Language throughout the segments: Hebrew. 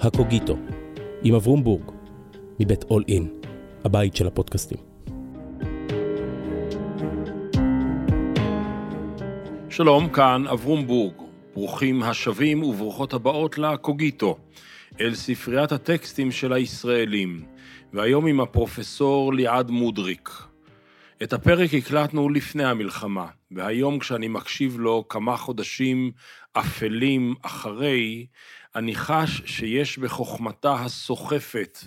הקוגיטו, עם אברום בורג, מבית אול אין, הבית של הפודקאסטים. שלום, כאן אברום בורג. ברוכים השבים וברוכות הבאות לקוגיטו, אל ספריית הטקסטים של הישראלים, והיום עם הפרופסור ליעד מודריק. את הפרק הקלטנו לפני המלחמה, והיום כשאני מקשיב לו כמה חודשים אפלים אחרי, אני חש שיש בחוכמתה הסוחפת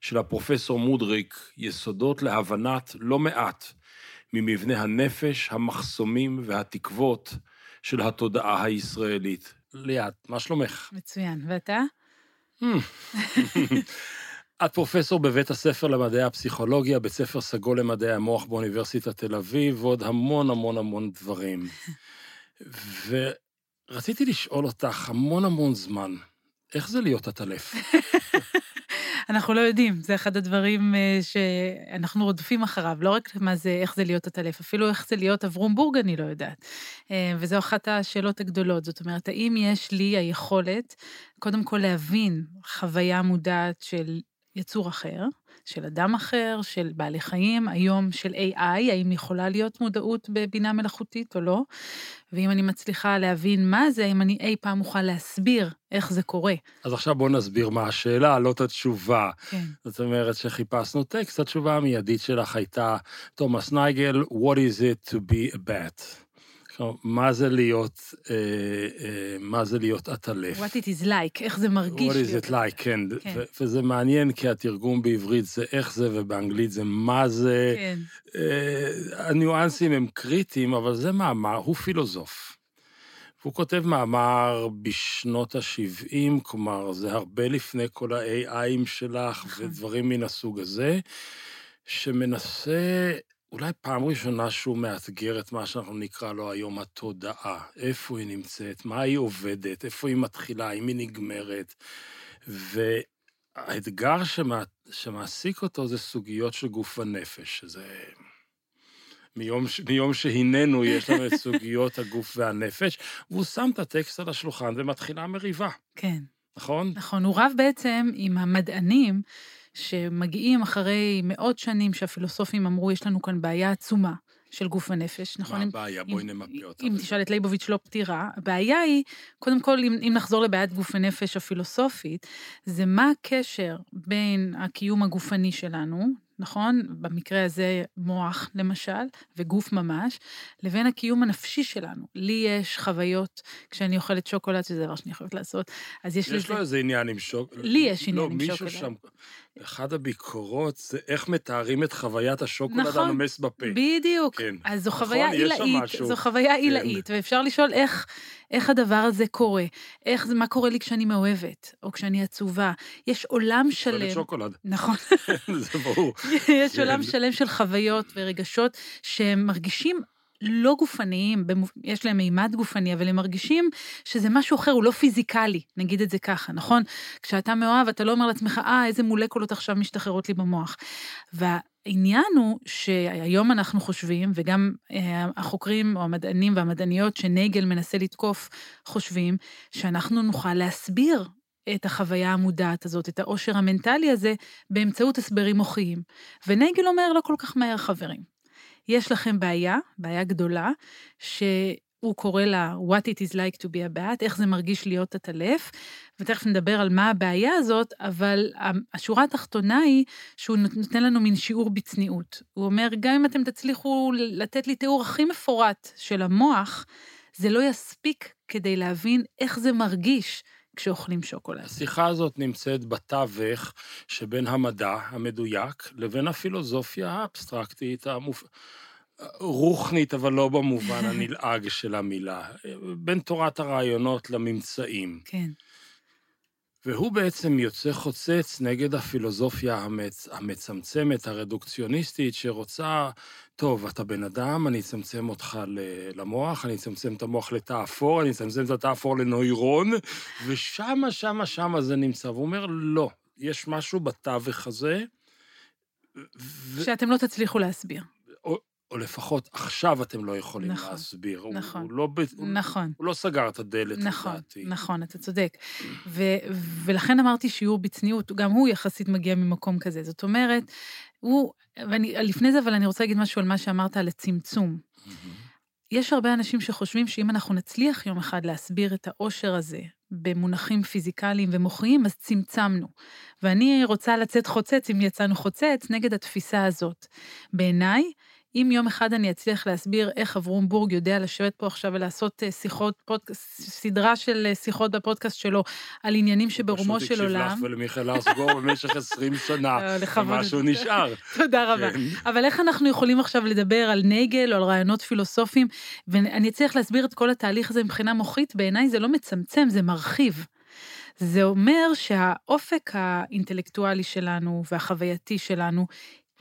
של הפרופסור מודריק יסודות להבנת לא מעט ממבנה הנפש, המחסומים והתקוות של התודעה הישראלית. ליאת, מה שלומך? מצוין. ואתה? את פרופסור בבית הספר למדעי הפסיכולוגיה, בית ספר סגול למדעי המוח באוניברסיטת תל אביב, ועוד המון המון המון דברים. ורציתי לשאול אותך המון המון זמן, איך זה להיות עטלף? אנחנו לא יודעים, זה אחד הדברים אה, שאנחנו רודפים אחריו, לא רק מה זה, איך זה להיות עטלף, אפילו איך זה להיות אברום בורג אני לא יודעת. אה, וזו אחת השאלות הגדולות, זאת אומרת, האם יש לי היכולת, קודם כל להבין חוויה מודעת של יצור אחר, של אדם אחר, של בעלי חיים, היום של AI, האם יכולה להיות מודעות בבינה מלאכותית או לא, ואם אני מצליחה להבין מה זה, האם אני אי פעם אוכל להסביר איך זה קורה. אז עכשיו בואו נסביר מה השאלה, לא את התשובה. כן. זאת אומרת שחיפשנו טקסט, התשובה המיידית שלך הייתה, תומאס נייגל, What is it to be a bat? מה זה להיות, אה, אה, מה זה להיות עטלף? What it is like, איך זה מרגיש. What is it like, כן. כן. וזה מעניין, כי התרגום בעברית זה איך זה, ובאנגלית זה מה זה. כן. אה, הניואנסים הם קריטיים, אבל זה מאמר, הוא פילוסוף. והוא כותב מאמר בשנות ה-70, כלומר, זה הרבה לפני כל ה-AIים שלך נכון. ודברים מן הסוג הזה, שמנסה אולי פעם ראשונה שהוא מאתגר את מה שאנחנו נקרא לו היום התודעה. איפה היא נמצאת, מה היא עובדת, איפה היא מתחילה, האם היא נגמרת. והאתגר שמע, שמעסיק אותו זה סוגיות של גוף הנפש, שזה... מיום, מיום שהננו יש לנו את סוגיות הגוף והנפש, והוא שם את הטקסט על השולחן ומתחילה מריבה. כן. נכון? נכון, הוא רב בעצם עם המדענים שמגיעים אחרי מאות שנים שהפילוסופים אמרו, יש לנו כאן בעיה עצומה. של גוף ונפש, נכון? מה הבעיה? בואי נמפה אותה. אם תשאל את ליבוביץ' לא פתירה, הבעיה היא, קודם כל, אם, אם נחזור לבעיית גוף ונפש הפילוסופית, זה מה הקשר בין הקיום הגופני שלנו, נכון? במקרה הזה מוח, למשל, וגוף ממש, לבין הקיום הנפשי שלנו. לי יש חוויות, כשאני אוכלת שוקולד, שזה דבר שאני יכולת לעשות, אז יש לי... יש לו איזה עניין עם שוקולד. לי יש עניין לא, עם שוקולד. לא, מישהו שם... אחת הביקורות זה איך מתארים את חוויית השוקולד נכון, הנומס בפה. בדיוק. כן. אז זו נכון, חוויה עילאית, זו חוויה כן. עילאית, כן. ואפשר לשאול איך, איך הדבר הזה קורה, איך, מה קורה לי כשאני מאוהבת, או כשאני עצובה. יש עולם שלם... שוקולד. נכון. זה ברור. יש כן. עולם שלם של חוויות ורגשות שהם מרגישים לא גופניים, יש להם מימד גופני, אבל הם מרגישים שזה משהו אחר, הוא לא פיזיקלי, נגיד את זה ככה, נכון? כשאתה מאוהב, אתה לא אומר לעצמך, אה, איזה מולקולות עכשיו משתחררות לי במוח. והעניין הוא שהיום אנחנו חושבים, וגם אה, החוקרים או המדענים והמדעניות שנייגל מנסה לתקוף, חושבים שאנחנו נוכל להסביר את החוויה המודעת הזאת, את העושר המנטלי הזה, באמצעות הסברים מוחיים. ונייגל אומר, לא כל כך מהר, חברים. יש לכם בעיה, בעיה גדולה, שהוא קורא לה What it is like to be a bat, איך זה מרגיש להיות עטלף, ותכף נדבר על מה הבעיה הזאת, אבל השורה התחתונה היא שהוא נותן לנו מין שיעור בצניעות. הוא אומר, גם אם אתם תצליחו לתת לי תיאור הכי מפורט של המוח, זה לא יספיק כדי להבין איך זה מרגיש כשאוכלים שוקולד. השיחה הזאת נמצאת בתווך שבין המדע המדויק לבין הפילוסופיה האבסטרקטית, המופ... רוחנית, אבל לא במובן הנלעג של המילה, בין תורת הרעיונות לממצאים. כן. והוא בעצם יוצא חוצץ נגד הפילוסופיה המצ... המצמצמת, הרדוקציוניסטית, שרוצה, טוב, אתה בן אדם, אני אצמצם אותך למוח, אני אצמצם את המוח לתא אפור, אני אצמצם את התא אפור לנוירון, ושמה, שמה, שמה זה נמצא. והוא אומר, לא, יש משהו בתווך הזה. ו... שאתם לא תצליחו להסביר. או לפחות עכשיו אתם לא יכולים נכון, להסביר. נכון, הוא לא הוא- נכון. הוא לא סגר את הדלת, נכון, לדעתי. נכון, אתה צודק. ו, ולכן אמרתי שיעור בצניעות, גם הוא יחסית מגיע ממקום כזה. זאת אומרת, הוא, ואני, לפני זה, אבל אני רוצה להגיד משהו על מה שאמרת על הצמצום. יש הרבה אנשים שחושבים שאם אנחנו נצליח יום אחד להסביר את העושר הזה במונחים פיזיקליים ומוחיים, אז צמצמנו. ואני רוצה לצאת חוצץ, אם יצאנו חוצץ, נגד התפיסה הזאת. בעיניי, אם יום אחד אני אצליח להסביר איך אברום בורג יודע לשבת פה עכשיו ולעשות אה, שיחות, פודקאסט, סדרה של אה, שיחות בפודקאסט שלו על עניינים שברומו של פשוט עולם. הקשיב לך ולמיכאל ארסגור במשך 20 שנה, אה. ומשהו נשאר. תודה רבה. כן. אבל איך אנחנו יכולים עכשיו לדבר על נייגל או על רעיונות פילוסופיים, ואני אצליח להסביר את כל התהליך הזה מבחינה מוחית, בעיניי זה לא מצמצם, זה מרחיב. זה אומר שהאופק האינטלקטואלי שלנו והחווייתי שלנו,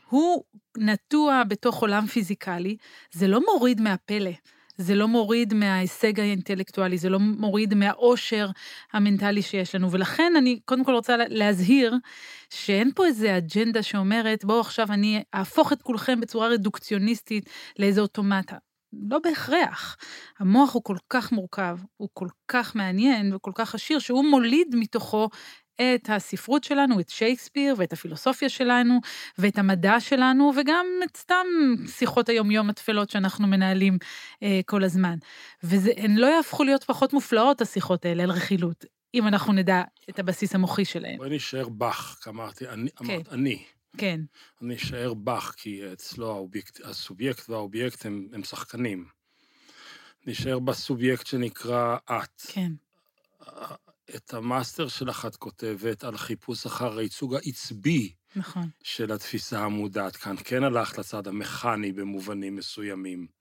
הוא נטוע בתוך עולם פיזיקלי, זה לא מוריד מהפלא. זה לא מוריד מההישג האינטלקטואלי, זה לא מוריד מהאושר המנטלי שיש לנו, ולכן אני קודם כל רוצה להזהיר שאין פה איזה אג'נדה שאומרת, בואו עכשיו אני אהפוך את כולכם בצורה רדוקציוניסטית לאיזה אוטומטה. לא בהכרח. המוח הוא כל כך מורכב, הוא כל כך מעניין וכל כך עשיר, שהוא מוליד מתוכו את הספרות שלנו, את שייקספיר ואת הפילוסופיה שלנו ואת המדע שלנו, וגם את סתם שיחות היומיום התפלות שאנחנו מנהלים אה, כל הזמן. והן לא יהפכו להיות פחות מופלאות, השיחות האלה, על רכילות, אם אנחנו נדע את הבסיס המוחי שלהן. בואי נשאר בך, אמרתי, אני, כן. אמרת, אני. כן, אני אשאר בך, כי אצלו האובייקט, הסובייקט והאובייקט הם, הם שחקנים. נשאר בסובייקט שנקרא את. כן, את המאסטר שלך את כותבת על חיפוש אחר הייצוג העצבי נכון. של התפיסה המודעת כאן. כן הלכת לצד המכני במובנים מסוימים.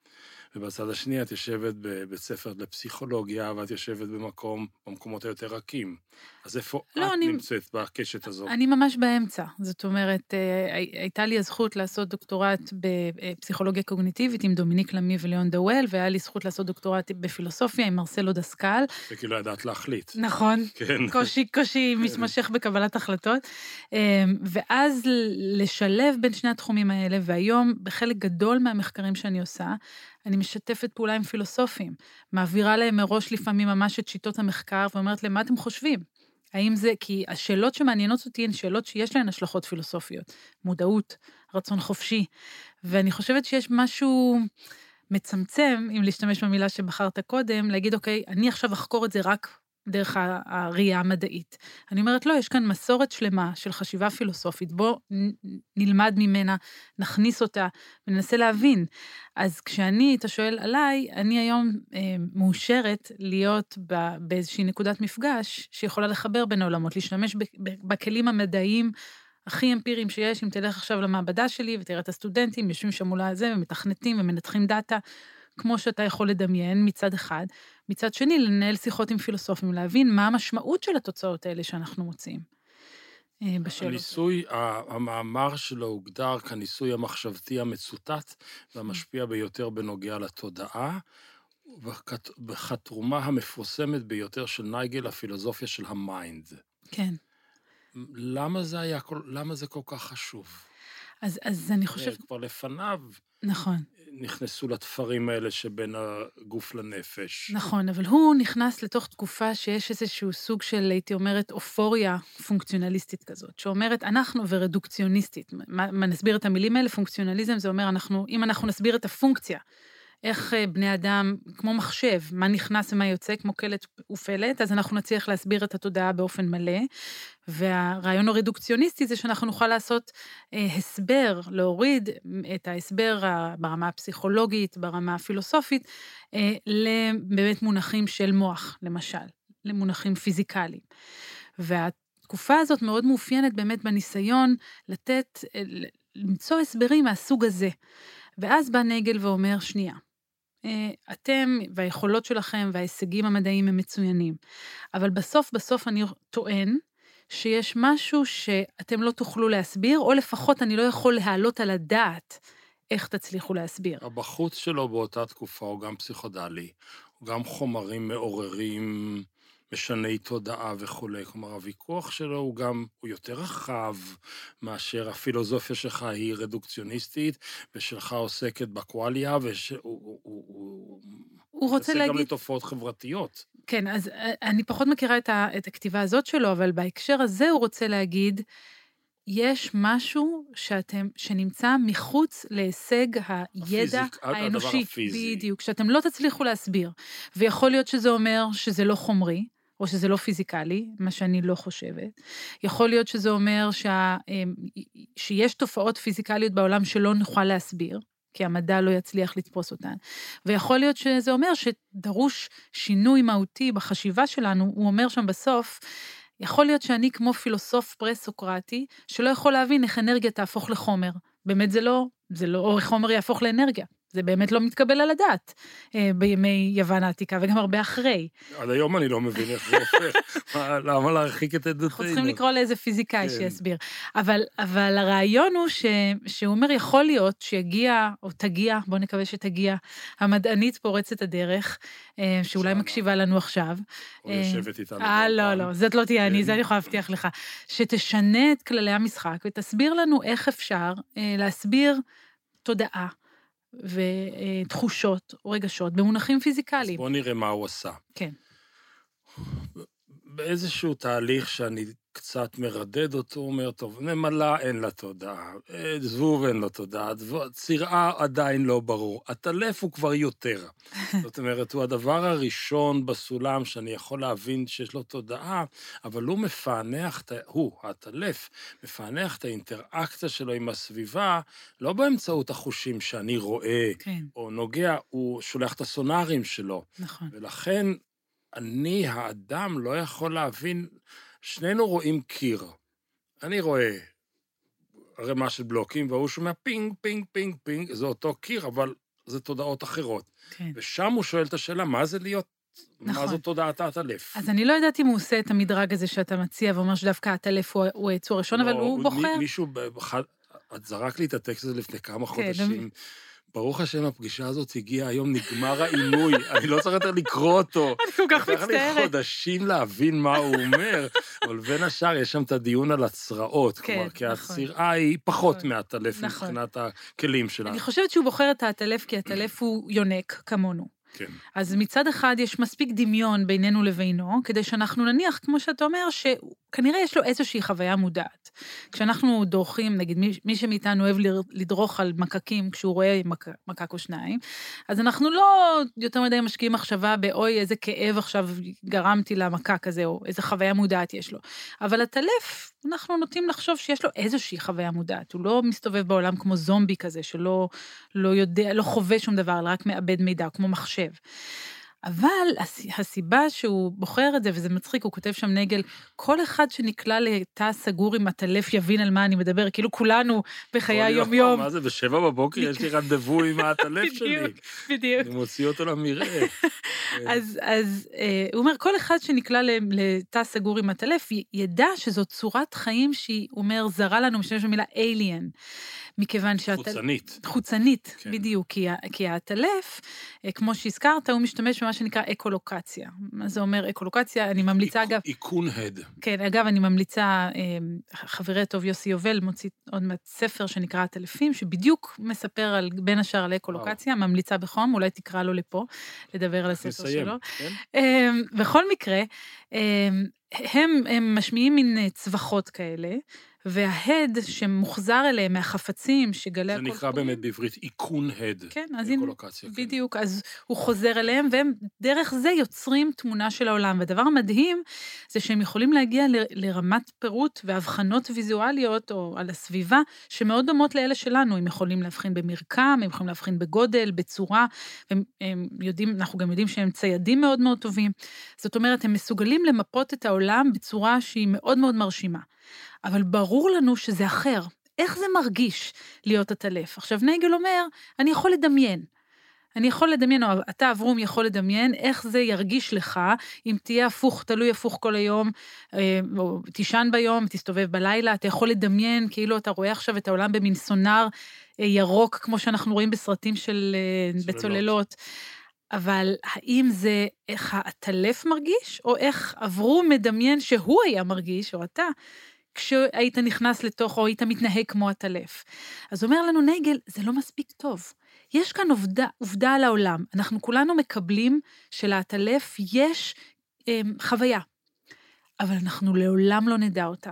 ובצד השני את יושבת בבית ספר לפסיכולוגיה, ואת יושבת במקום, במקומות היותר רכים. אז איפה לא, את אני- נמצאת בקשת הזאת? אני ממש באמצע. זאת אומרת, אה, הי- הייתה לי הזכות לעשות דוקטורט בפסיכולוגיה קוגניטיבית עם דומיניק למי וליאון דאואל, והיה לי זכות לעשות דוקטורט בפילוסופיה עם מרסלו דסקל. וכאילו ידעת להחליט. נכון. כן. קושי, קושי מתמשך בקבלת החלטות. אמ, ואז לשלב בין שני התחומים האלה, והיום בחלק גדול מהמחקרים שאני עושה, אני משתפת פעולה עם פילוסופים, מעבירה להם מראש לפעמים ממש את שיטות המחקר, ואומרת להם, מה אתם חושבים? האם זה, כי השאלות שמעניינות אותי הן שאלות שיש להן השלכות פילוסופיות, מודעות, רצון חופשי, ואני חושבת שיש משהו מצמצם, אם להשתמש במילה שבחרת קודם, להגיד, אוקיי, אני עכשיו אחקור את זה רק דרך הראייה המדעית. אני אומרת, לא, יש כאן מסורת שלמה של חשיבה פילוסופית, בוא נלמד ממנה, נכניס אותה וננסה להבין. אז כשאני, אתה שואל עליי, אני היום אה, מאושרת להיות ב, באיזושהי נקודת מפגש שיכולה לחבר בין העולמות, להשתמש בכלים המדעיים הכי אמפיריים שיש, אם תלך עכשיו למעבדה שלי ותראה את הסטודנטים, יושבים שם מול הזה ומתכנתים ומנתחים דאטה, כמו שאתה יכול לדמיין מצד אחד. מצד שני, לנהל שיחות עם פילוסופים, להבין מה המשמעות של התוצאות האלה שאנחנו מוצאים. אה, בשאלות. הניסוי, המאמר שלו הוגדר כניסוי המחשבתי המצוטט והמשפיע ביותר בנוגע לתודעה, וכת- וכתרומה המפורסמת ביותר של נייגל לפילוסופיה של ה mind. כן. למה זה היה, למה זה כל כך חשוב? אז, אז אני חושבת, כבר לפניו נכון, נכנסו לתפרים האלה שבין הגוף לנפש. נכון, אבל הוא נכנס לתוך תקופה שיש איזשהו סוג של, הייתי אומרת, אופוריה פונקציונליסטית כזאת, שאומרת, אנחנו, ורדוקציוניסטית, מה, מה נסביר את המילים האלה? פונקציונליזם זה אומר, אנחנו, אם אנחנו נסביר את הפונקציה, איך אה, בני אדם, כמו מחשב, מה נכנס ומה יוצא, כמו קלט ופלט, אז אנחנו נצליח להסביר את התודעה באופן מלא. והרעיון הרדוקציוניסטי זה שאנחנו נוכל לעשות אה, הסבר, להוריד את ההסבר ברמה הפסיכולוגית, ברמה הפילוסופית, אה, לבאמת מונחים של מוח, למשל, למונחים פיזיקליים. והתקופה הזאת מאוד מאופיינת באמת בניסיון לתת, אה, למצוא הסברים מהסוג הזה. ואז בא נגל ואומר, שנייה, אתם והיכולות שלכם וההישגים המדעיים הם מצוינים, אבל בסוף בסוף אני טוען שיש משהו שאתם לא תוכלו להסביר, או לפחות אני לא יכול להעלות על הדעת איך תצליחו להסביר. הבחוץ שלו באותה תקופה הוא גם פסיכודלי, הוא גם חומרים מעוררים משני תודעה וכולי. כלומר, הוויכוח שלו הוא גם, הוא יותר רחב מאשר הפילוסופיה שלך היא רדוקציוניסטית, ושלך עוסקת בקואליה, הוא רוצה להגיד... להגיד... גם לתופעות חברתיות. כן, אז אה, אני פחות מכירה את, ה, את הכתיבה הזאת שלו, אבל בהקשר הזה הוא רוצה להגיד, יש משהו שאתם, שנמצא מחוץ להישג הידע הפיזיק, הדבר האנושי. הפיזי. בדיוק, שאתם לא תצליחו להסביר. ויכול להיות שזה אומר שזה לא חומרי, או שזה לא פיזיקלי, מה שאני לא חושבת. יכול להיות שזה אומר שה, אמ, שיש תופעות פיזיקליות בעולם שלא נוכל להסביר, כי המדע לא יצליח לתפוס אותן. ויכול להיות שזה אומר שדרוש שינוי מהותי בחשיבה שלנו, הוא אומר שם בסוף, יכול להיות שאני כמו פילוסוף פרה-סוקרטי, שלא יכול להבין איך אנרגיה תהפוך לחומר. באמת זה לא, זה לא, או חומר יהפוך לאנרגיה. זה באמת לא מתקבל על הדעת אה, בימי יוון העתיקה, וגם הרבה אחרי. עד היום אני לא מבין איך זה הופך. מה- למה להרחיק את עדותינו? אנחנו צריכים לקרוא לאיזה פיזיקאי כן. שיסביר. אבל, אבל הרעיון הוא ש, שהוא אומר, יכול להיות שיגיע, או תגיע, בוא נקווה שתגיע, המדענית פורצת הדרך, אה, שאולי שמה. מקשיבה לנו עכשיו. או יושבת איתנו. אה, לא, באולפן. לא, זאת לא תהיה אני, כן. זה אני יכולה להבטיח לך. שתשנה את כללי המשחק ותסביר לנו איך אפשר אה, להסביר תודעה ותחושות או רגשות במונחים אז פיזיקליים. בוא נראה מה הוא עשה. כן. באיזשהו תהליך שאני קצת מרדד אותו, אומר, טוב, נמלה אין לה תודעה, אה, זבוב אין לו תודעה, צירעה עדיין לא ברור, הטלף הוא כבר יותר. זאת אומרת, הוא הדבר הראשון בסולם שאני יכול להבין שיש לו תודעה, אבל הוא מפענח, הוא, הטלף, מפענח את האינטראקציה שלו עם הסביבה, לא באמצעות החושים שאני רואה כן, או נוגע, הוא שולח את הסונארים שלו. נכון. ולכן אני, האדם, לא יכול להבין, שנינו רואים קיר. אני רואה ערימה של בלוקים, והוא שומע פינג, פינג, פינג, פינג, זה אותו קיר, אבל זה תודעות אחרות. כן. ושם הוא שואל את השאלה, מה זה להיות, מה נכון. זו תודעת העטלף? אז אני לא יודעת אם הוא עושה את המדרג הזה שאתה מציע ואומר שדווקא הטלף הוא, הוא היצור הראשון, אבל לא, הוא מי- בוחר... מישהו, את זרק לי את הטקסט הזה לפני כמה כן, חודשים. ברוך השם, הפגישה הזאת הגיעה היום, נגמר העינוי, אני לא צריך יותר לקרוא אותו. אני כל כך לקח לי מצטערת. חודשים להבין מה הוא אומר, אבל בין השאר יש שם את הדיון על הצרעות, כן, כלומר, כי נכון. הצרעה היא פחות נכון, מהטלף נכון. מבחינת הכלים שלה. אני חושבת שהוא בוחר את האטלף כי הטלף הוא יונק כמונו. כן. אז מצד אחד יש מספיק דמיון בינינו לבינו, כדי שאנחנו נניח, כמו שאתה אומר, שכנראה יש לו איזושהי חוויה מודעת. כשאנחנו דורכים, נגיד, מי, מי שמאיתנו אוהב לדרוך על מקקים כשהוא רואה מק, מקק או שניים, אז אנחנו לא יותר מדי משקיעים מחשבה באוי, איזה כאב עכשיו גרמתי למקק הזה, או איזה חוויה מודעת יש לו. אבל הטלף, אנחנו נוטים לחשוב שיש לו איזושהי חוויה מודעת. הוא לא מסתובב בעולם כמו זומבי כזה, שלא לא יודע, לא חווה שום דבר, אלא רק מאבד מידע, כמו מחשב. אבל הס- הסיבה שהוא בוחר את זה, וזה מצחיק, הוא כותב שם נגל, כל אחד שנקלע לתא סגור עם הטלף יבין על מה אני מדבר, כאילו כולנו בחיי יום, היום-יום. מה זה, בשבע בבוקר יש לי רנדבו עם האטלף שלי. בדיוק, בדיוק. אני מוציא אותו למרעה. אז, אז אה, הוא אומר, כל אחד שנקלע לתא סגור עם הטלף, ידע שזו צורת חיים שהיא, הוא אומר, זרה לנו, משתמש במילה alien, מכיוון שהטלף... חוצנית. חוצנית, כן. בדיוק, כי, כי האטלף, אה, כמו שהזכרת, הוא משתמש במה שנקרא אקולוקציה. מה זה אומר אקולוקציה? אני ממליצה, אגב, איכון הד. כן, אגב, אני ממליצה, אה, חברי הטוב יוסי יובל מוציא עוד מעט ספר שנקרא הטלפים, שבדיוק מספר על, בין השאר על אקולוקציה, ממליצה בחום, אולי תקרא לו לפה, לדבר על הספר נסיים, שלו. כן? אמ, בכל מקרה, אמ, הם, הם משמיעים מין אה, צווחות כאלה, וההד שמוחזר אליהם מהחפצים שגלי זה הקול נקרא קוראים- באמת בעברית איכון הד. כן, אז אקולוקציה. כן. בדיוק, אז הוא חוזר אליהם, והם דרך זה יוצרים תמונה של העולם. והדבר המדהים זה שהם יכולים להגיע ל- לרמת פירוט והבחנות ויזואליות או על הסביבה, שמאוד דומות לאלה שלנו. הם יכולים להבחין במרקם, הם יכולים להבחין בגודל, בצורה, הם, הם יודעים, אנחנו גם יודעים שהם ציידים מאוד מאוד טובים. זאת אומרת, הם מסוגלים למפות את העולם בצורה שהיא מאוד מאוד מרשימה. אבל ברור לנו שזה אחר. איך זה מרגיש להיות עטלף? עכשיו, נייגל אומר, אני יכול לדמיין. אני יכול לדמיין, או אתה, אברום, יכול לדמיין איך זה ירגיש לך אם תהיה הפוך, תלוי הפוך כל היום, אה, או תישן ביום, תסתובב בלילה, אתה יכול לדמיין כאילו אתה רואה עכשיו את העולם במין סונאר אה, ירוק, כמו שאנחנו רואים בסרטים של אה, צוללות. בצוללות. אבל האם זה איך העטלף מרגיש, או איך אברום מדמיין שהוא היה מרגיש, או אתה, כשהיית נכנס לתוך, או היית מתנהג כמו עטלף. אז אומר לנו נגל, זה לא מספיק טוב. יש כאן עובדה, עובדה על העולם. אנחנו כולנו מקבלים שלעטלף יש אה, חוויה, אבל אנחנו לעולם לא נדע אותה.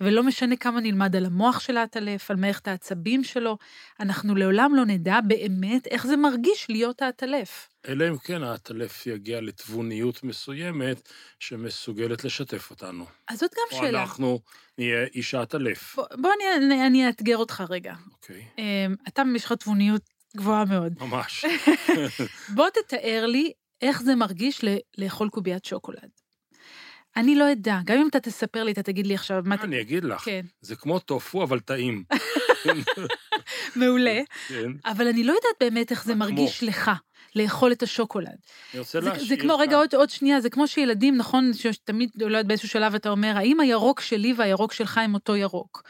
ולא משנה כמה נלמד על המוח של העטלף, על מערכת העצבים שלו, אנחנו לעולם לא נדע באמת איך זה מרגיש להיות העטלף. אלא אם כן העטלף יגיע לתבוניות מסוימת שמסוגלת לשתף אותנו. אז זאת גם או שאלה. אנחנו נהיה איש העטלף. בוא, בוא אני, אני אאתגר אותך רגע. אוקיי, אמ, אתה, יש לך תבוניות גבוהה מאוד. ממש. בוא תתאר לי איך זה מרגיש לאכול קוביית שוקולד. אני לא אדע, גם אם אתה תספר לי, אתה תגיד לי עכשיו מה. אני אגיד לך, כן, זה כמו טופו, אבל טעים. מעולה. כן. אבל אני לא יודעת באמת איך זה. מרגיש לך לאכול את השוקולד. אני רוצה זה, להשאיר זה כמו, רגע, עוד, עוד שנייה, זה כמו שילדים, נכון, שתמיד, לא יודעת, באיזשהו שלב אתה אומר, האם הירוק שלי והירוק שלך הם אותו ירוק?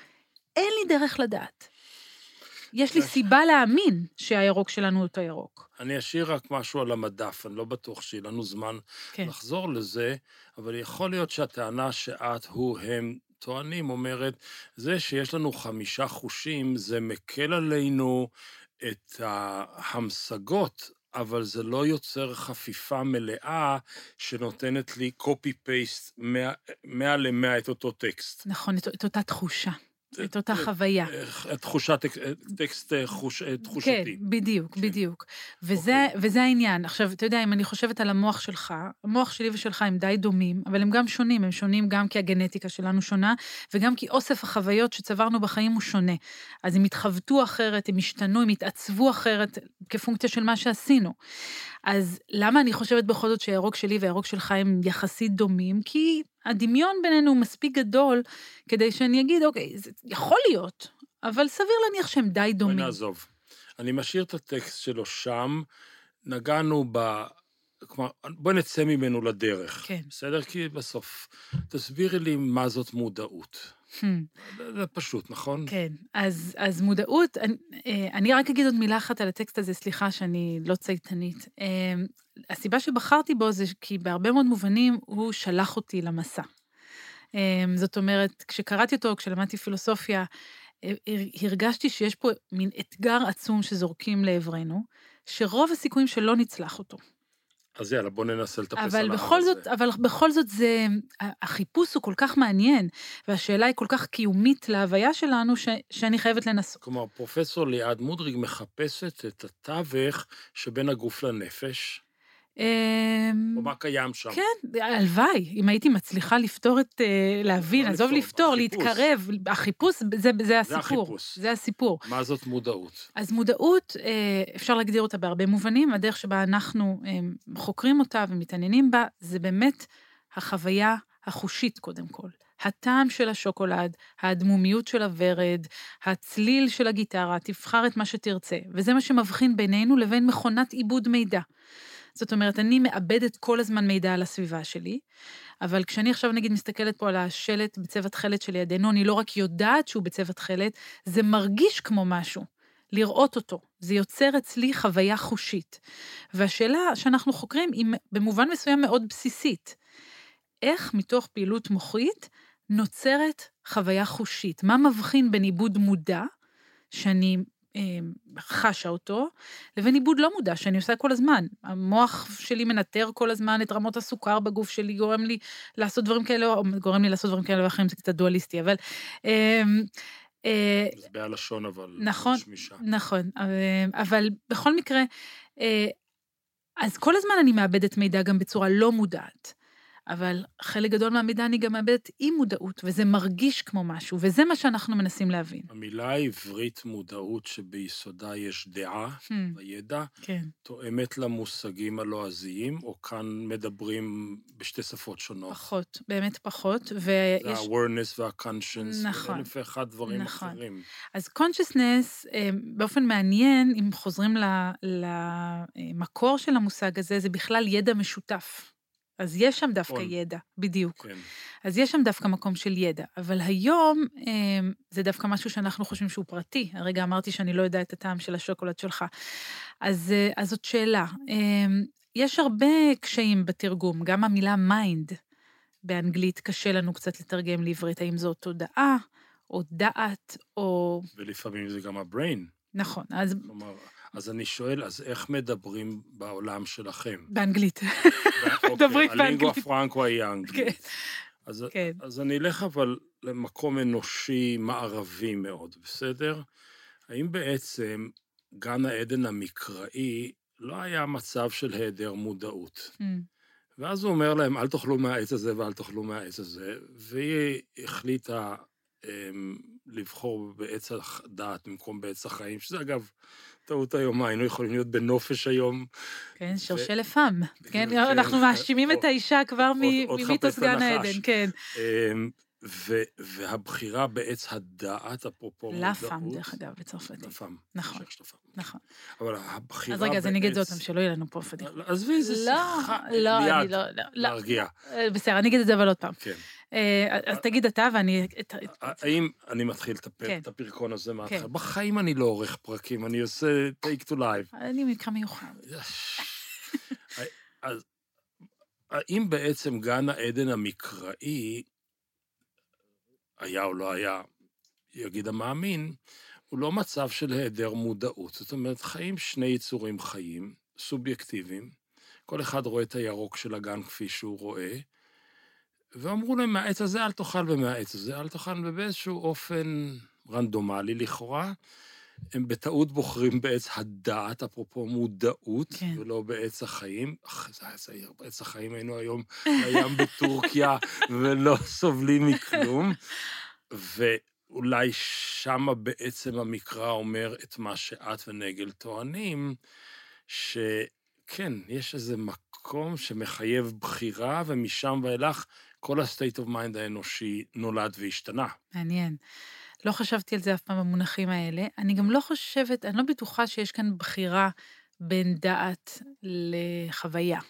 אין לי דרך לדעת. יש לי סיבה להאמין שהירוק שלנו הוא אותו ירוק. אני אשאיר רק משהו על המדף, אני לא בטוח שיהיה לנו זמן כן. לחזור לזה, אבל יכול להיות שהטענה שאת, הוא, הם טוענים אומרת, זה שיש לנו חמישה חושים, זה מקל עלינו את ההמשגות, אבל זה לא יוצר חפיפה מלאה שנותנת לי copy-paste 100 ל-100 את אותו טקסט. נכון, את, את אותה תחושה, את אותה אה, חוויה. אה, תחושת, טקסט אה, חוש, אה, תחושתי. כן, בדיוק, כן. בדיוק. וזה, אוקיי. וזה העניין. עכשיו, אתה יודע, אם אני חושבת על המוח שלך, המוח שלי ושלך הם די דומים, אבל הם גם שונים. הם שונים גם כי הגנטיקה שלנו שונה, וגם כי אוסף החוויות שצברנו בחיים הוא שונה. אז הם התחבטו אחרת, הם השתנו, הם התעצבו אחרת, כפונקציה של מה שעשינו. אז למה אני חושבת בכל זאת שהירוק שלי והירוק שלך הם יחסית דומים? כי הדמיון בינינו הוא מספיק גדול כדי שאני אגיד, אוקיי, זה יכול להיות, אבל סביר להניח שהם די בואי דומים. נעזוב. אני משאיר את הטקסט שלו שם, נגענו ב... כלומר, בואי נצא ממנו לדרך. כן. בסדר? כי בסוף, תסבירי לי מה זאת מודעות. Hmm. זה, פשוט, נכון? כן, אז, אז מודעות, אני, אה, אני רק אגיד עוד מילה אחת על הטקסט הזה, סליחה שאני לא צייתנית. הסיבה שבחרתי בו זה כי בהרבה מאוד מובנים הוא שלח אותי למסע. אה, זאת אומרת, כשקראתי אותו, כשלמדתי פילוסופיה, אה, הרגשתי שיש פה מין אתגר עצום שזורקים לעברנו, שרוב הסיכויים שלא נצלח אותו. אז יאללה, בוא ננסה לטפס על אבל ההר בכל הזה. זאת, אבל בכל זאת זה, החיפוש הוא כל כך מעניין, והשאלה היא כל כך קיומית להוויה שלנו, ש, שאני חייבת לנסות. כלומר, פרופסור ליעד מודריג מחפשת את התווך שבין הגוף לנפש, אמ, או מה קיים שם. כן, הלוואי, אם הייתי מצליחה לפתור את, אה, להבין, לא עזוב לפתור. להתקרב, החיפוש, זה, זה הסיפור. החיפוש. זה הסיפור. מה זאת מודעות? אז מודעות, אה, אפשר להגדיר אותה בהרבה מובנים, הדרך שבה אנחנו אה, חוקרים אותה ומתעניינים בה, זה באמת החוויה החושית קודם כל. הטעם של השוקולד, הדמומיות של הוורד, הצליל של הגיטרה, תבחר את מה שתרצה. וזה מה שמבחין בינינו לבין מכונת עיבוד מידע. זאת אומרת, אני מאבדת כל הזמן מידע על הסביבה שלי, אבל כשאני עכשיו נגיד מסתכלת פה על השלט בצבע תכלת שלידינו, אני לא רק יודעת שהוא בצבע תכלת, זה מרגיש כמו משהו. לראות אותו. זה יוצר אצלי חוויה חושית. והשאלה שאנחנו חוקרים היא במובן מסוים מאוד בסיסית. איך מתוך פעילות מוחית נוצרת חוויה חושית? מה מבחין בין עיבוד מודע, שאני חשה אותו, לבין עיבוד לא מודע, שאני עושה כל הזמן. המוח שלי מנטר כל הזמן את רמות הסוכר בגוף שלי, גורם לי לעשות דברים כאלה, או גורם לי לעשות דברים כאלה ואחרים, זה קצת דואליסטי, אבל... אה, אה, זה בהלשון, אבל... נכון, שמישה. נכון, אה, אבל בכל מקרה, אה, אז כל הזמן אני מאבדת מידע גם בצורה לא מודעת. אבל חלק גדול מהמידע אני גם מאבדת אי מודעות, וזה מרגיש כמו משהו, וזה מה שאנחנו מנסים להבין. המילה העברית מודעות שביסודה יש דעה Hmm, בידע, כן. תואמת למושגים הלועזיים, או כאן מדברים בשתי שפות שונות? פחות, באמת פחות, זה ויש... ה-awareness וה-conscience, נכון, אלף ואחד דברים נכון. אחרים. אז consciousness, אה, באופן מעניין, אם חוזרים למקור של המושג הזה, זה בכלל ידע משותף. אז יש שם דווקא. ידע, בדיוק. כן. אז יש שם דווקא מקום של ידע, אבל היום אה, זה דווקא משהו שאנחנו חושבים שהוא פרטי. הרגע אמרתי שאני לא יודע את הטעם של השוקולד שלך. אז, אה, אז זאת שאלה. אה, יש הרבה קשיים בתרגום, גם המילה mind באנגלית קשה לנו קצת לתרגם לעברית, האם זו תודעה, או דעת, או... ולפעמים זה גם ה brain. נכון, אז כלומר, אז אני שואל, אז איך מדברים בעולם שלכם? באנגלית. אוקיי, מדברים באנגלית. פרנקו היא האנגלית. כן. אז, כן. אז אני אלך אבל למקום אנושי מערבי מאוד, בסדר? האם בעצם גן העדן המקראי לא היה מצב של היעדר מודעות? Mm, ואז הוא אומר להם, אל תאכלו מהעץ הזה ואל תאכלו מהעץ הזה, והיא החליטה אמ, לבחור בעץ הדעת במקום בעץ החיים, שזה אגב טעות היום, מה, היינו יכולים להיות בנופש היום, כן, שרשי לפעם. כן, כן, אנחנו מאשימים עוד- את האישה כבר ממיתוס גן. העדן, כן. אמ, ו- והבחירה בעץ הדעת, אפרופו לפ"ם, דרך אגב, בצרפתית. לפ"ם. נכון. שייך של לפ"ם. נכון. אבל הבחירה אז רגע, אז אני אגיד את זה עוד בעץ- פעם, שלא יהיה לנו פה פדיחות. עזבי, זה לא, שיחה. לא, אני לא, לא, לא. להרגיע. אה, בסדר, אני אגיד את זה אבל עוד פעם. כן. אה, אז תגיד אתה ואני... האם אני מתחיל את כן. הפרקון הזה מההתחלה? כן. בחיים אני לא עורך פרקים, אני עושה take to live. אני מקרא מיוחד. אז האם בעצם גן העדן המקראי, היה או לא היה, יגיד המאמין, הוא לא מצב של היעדר מודעות. זאת אומרת, חיים שני יצורים חיים, סובייקטיביים, כל אחד רואה את הירוק של הגן כפי שהוא רואה, ואמרו להם, מהעץ הזה אל תאכל ומהעץ הזה אל תאכל, ובאיזשהו אופן רנדומלי לכאורה, הם בטעות בוחרים בעץ הדעת, אפרופו מודעות, כן. ולא בעץ החיים. אך, זה היה זהיר, בעץ החיים היינו היום בים בטורקיה, ולא סובלים מכלום. ואולי שמה בעצם המקרא אומר את מה שאת ונגל טוענים, שכן, יש איזה מקום שמחייב בחירה, ומשם ואילך כל ה-state of mind האנושי נולד והשתנה. מעניין. לא חשבתי על זה אף פעם במונחים האלה. אני גם לא חושבת, אני לא בטוחה שיש כאן בחירה בין דעת לחוויה.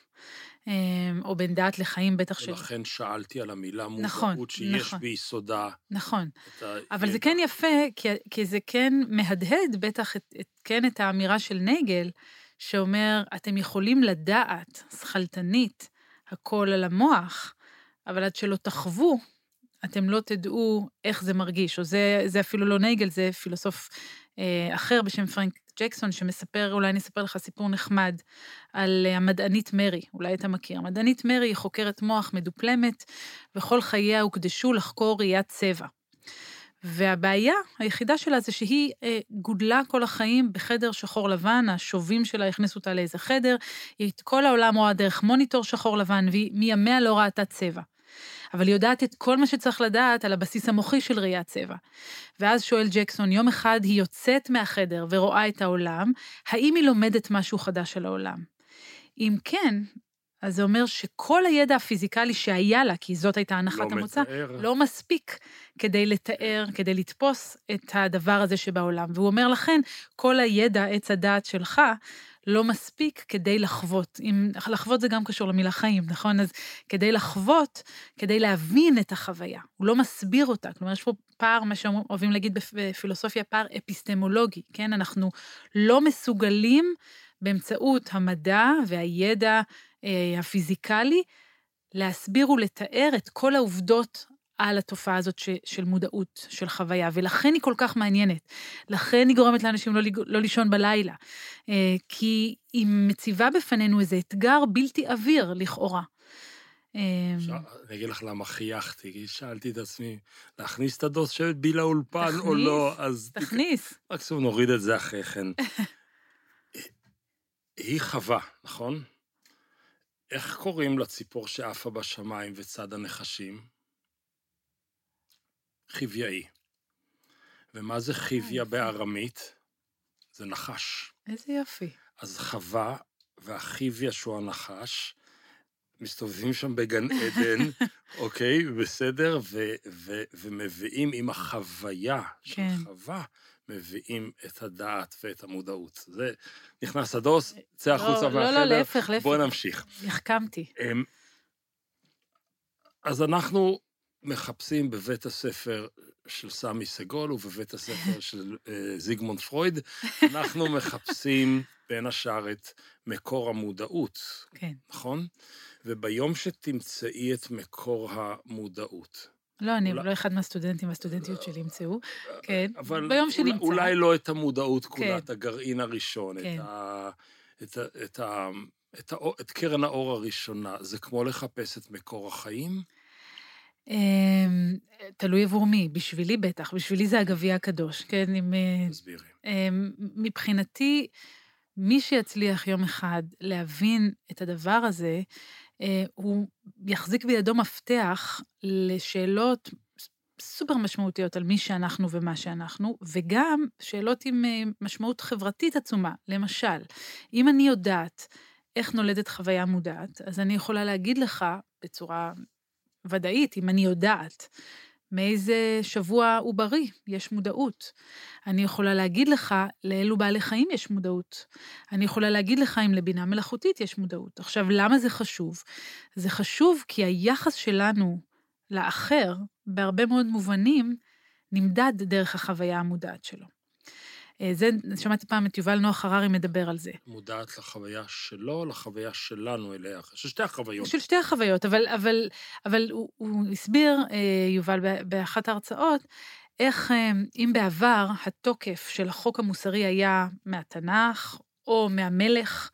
אמ, או בין דעת לחיים, בטח של... ולכן שאלתי על המילה נכון, מודעות, שיש נכון. ביסודה נכון. ה... אבל זה כן יפה, כי, כי זה כן מהדהד בטח את, את, כן את האמירה של נגל, שאומר, אתם יכולים לדעת, שכלתנית, הכל על המוח, אבל עד שלא תחוו, אתם לא תדעו איך זה מרגיש. או זה, זה אפילו לא נגל, זה פילוסוף אה, אחר בשם פרנק ג'קסון, שמספר, אולי אני אספר לך סיפור נחמד, על אה, המדענית מרי, אולי אתה מכיר. המדענית מרי היא חוקרת מוח מדופלמת, וכל חייה הוקדשו לחקור ראיית צבע. והבעיה היחידה שלה זה שהיא אה, גודלה כל החיים בחדר שחור לבן, השובים שלה הכניסו אותה לאיזה חדר, היא את כל העולם רואה דרך מוניטור שחור לבן, והיא מימיה לא ראתה צבע. אבל היא יודעת את כל מה שצריך לדעת על הבסיס המוחי של ראיית צבע. ואז שואל ג'קסון, יום אחד היא יוצאת מהחדר ורואה את העולם, האם היא לומדת משהו חדש על העולם? אם כן, אז זה אומר שכל הידע הפיזיקלי שהיה לה, כי זאת הייתה הנחת לא המוצא, מתאר. לא מספיק כדי לתאר, כדי לתפוס את הדבר הזה שבעולם. והוא אומר לכן, כל הידע, עץ הדעת שלך, לא מספיק כדי לחוות. אם, לחוות זה גם קשור למילה חיים, נכון? אז כדי לחוות, כדי להבין את החוויה. הוא לא מסביר אותה. כלומר, יש פה פער, מה שאוהבים להגיד בפ- בפילוסופיה, פער אפיסטמולוגי, כן? אנחנו לא מסוגלים באמצעות המדע והידע הפיזיקלי להסביר ולתאר את כל העובדות על התופעה הזאת ש, של מודעות, של חוויה, ולכן היא כל כך מעניינת. לכן היא גורמת לאנשים לא, לא לישון בלילה. אה, כי היא מציבה בפנינו איזה אתגר בלתי עביר, לכאורה. אה, עכשיו, אני אגיד לך למה חייכתי, כי שאלתי את עצמי, להכניס את הדוס של בי לאולפן או לא, אז תכניס. מקסימום נוריד את זה אחרי כן. היא חווה, נכון? איך קוראים לציפור שעפה בשמיים וצד הנחשים? חיוויאי. ומה זה חיוויה. בארמית? זה נחש. איזה יופי. אז חווה והחיוויה שהוא הנחש, מסתובבים שם בגן עדן, אוקיי, בסדר, ו- ו- ומביאים עם החוויה של כן. חווה, מביאים את הדעת ואת המודעות. זה נכנס הדוס, צא החוצה לא, לא, מהחדר, לא, להפך, להפך. בואו נמשיך. החכמתי. אמ, אז אנחנו מחפשים בבית הספר של סמי סגול ובבית הספר של אה, זיגמונד פרויד, אנחנו מחפשים בין השאר את מקור המודעות, כן. נכון? וביום שתמצאי את מקור המודעות, לא, אני אולי- לא אחד מהסטודנטים והסטודנטיות שלי ימצאו. כן, אבל ביום שנמצא. אולי לא את המודעות כולה, כן. את הגרעין הראשון, כן. את, ה, את, ה, את, ה, את, האור, את קרן האור הראשונה. זה כמו לחפש את מקור החיים? אמ, תלוי עבור מי, בשבילי בטח, בשבילי זה הגביע הקדוש, כן? אם, אה, תסבירי. אמ, מבחינתי, מי שיצליח יום אחד להבין את הדבר הזה, אה, הוא יחזיק בידו מפתח לשאלות סופר משמעותיות על מי שאנחנו ומה שאנחנו, וגם שאלות עם אה, משמעות חברתית עצומה. למשל, אם אני יודעת איך נולדת חוויה מודעת, אז אני יכולה להגיד לך בצורה ודאית, אם אני יודעת מאיזה שבוע עוברי יש מודעות. אני יכולה להגיד לך לאילו בעלי חיים יש מודעות. אני יכולה להגיד לך אם לבינה מלאכותית יש מודעות. עכשיו, למה זה חשוב? זה חשוב כי היחס שלנו לאחר, בהרבה מאוד מובנים, נמדד דרך החוויה המודעת שלו. אה, זה, שמעתי פעם את יובל נוח הררי מדבר על זה. מודעת לחוויה שלו, לחוויה שלנו אליה, של שתי החוויות. של שתי החוויות, אבל, אבל, אבל הוא, הוא הסביר, אה, יובל, באחת ההרצאות, איך אה, אם בעבר התוקף של החוק המוסרי היה מהתנ"ך או מהמלך,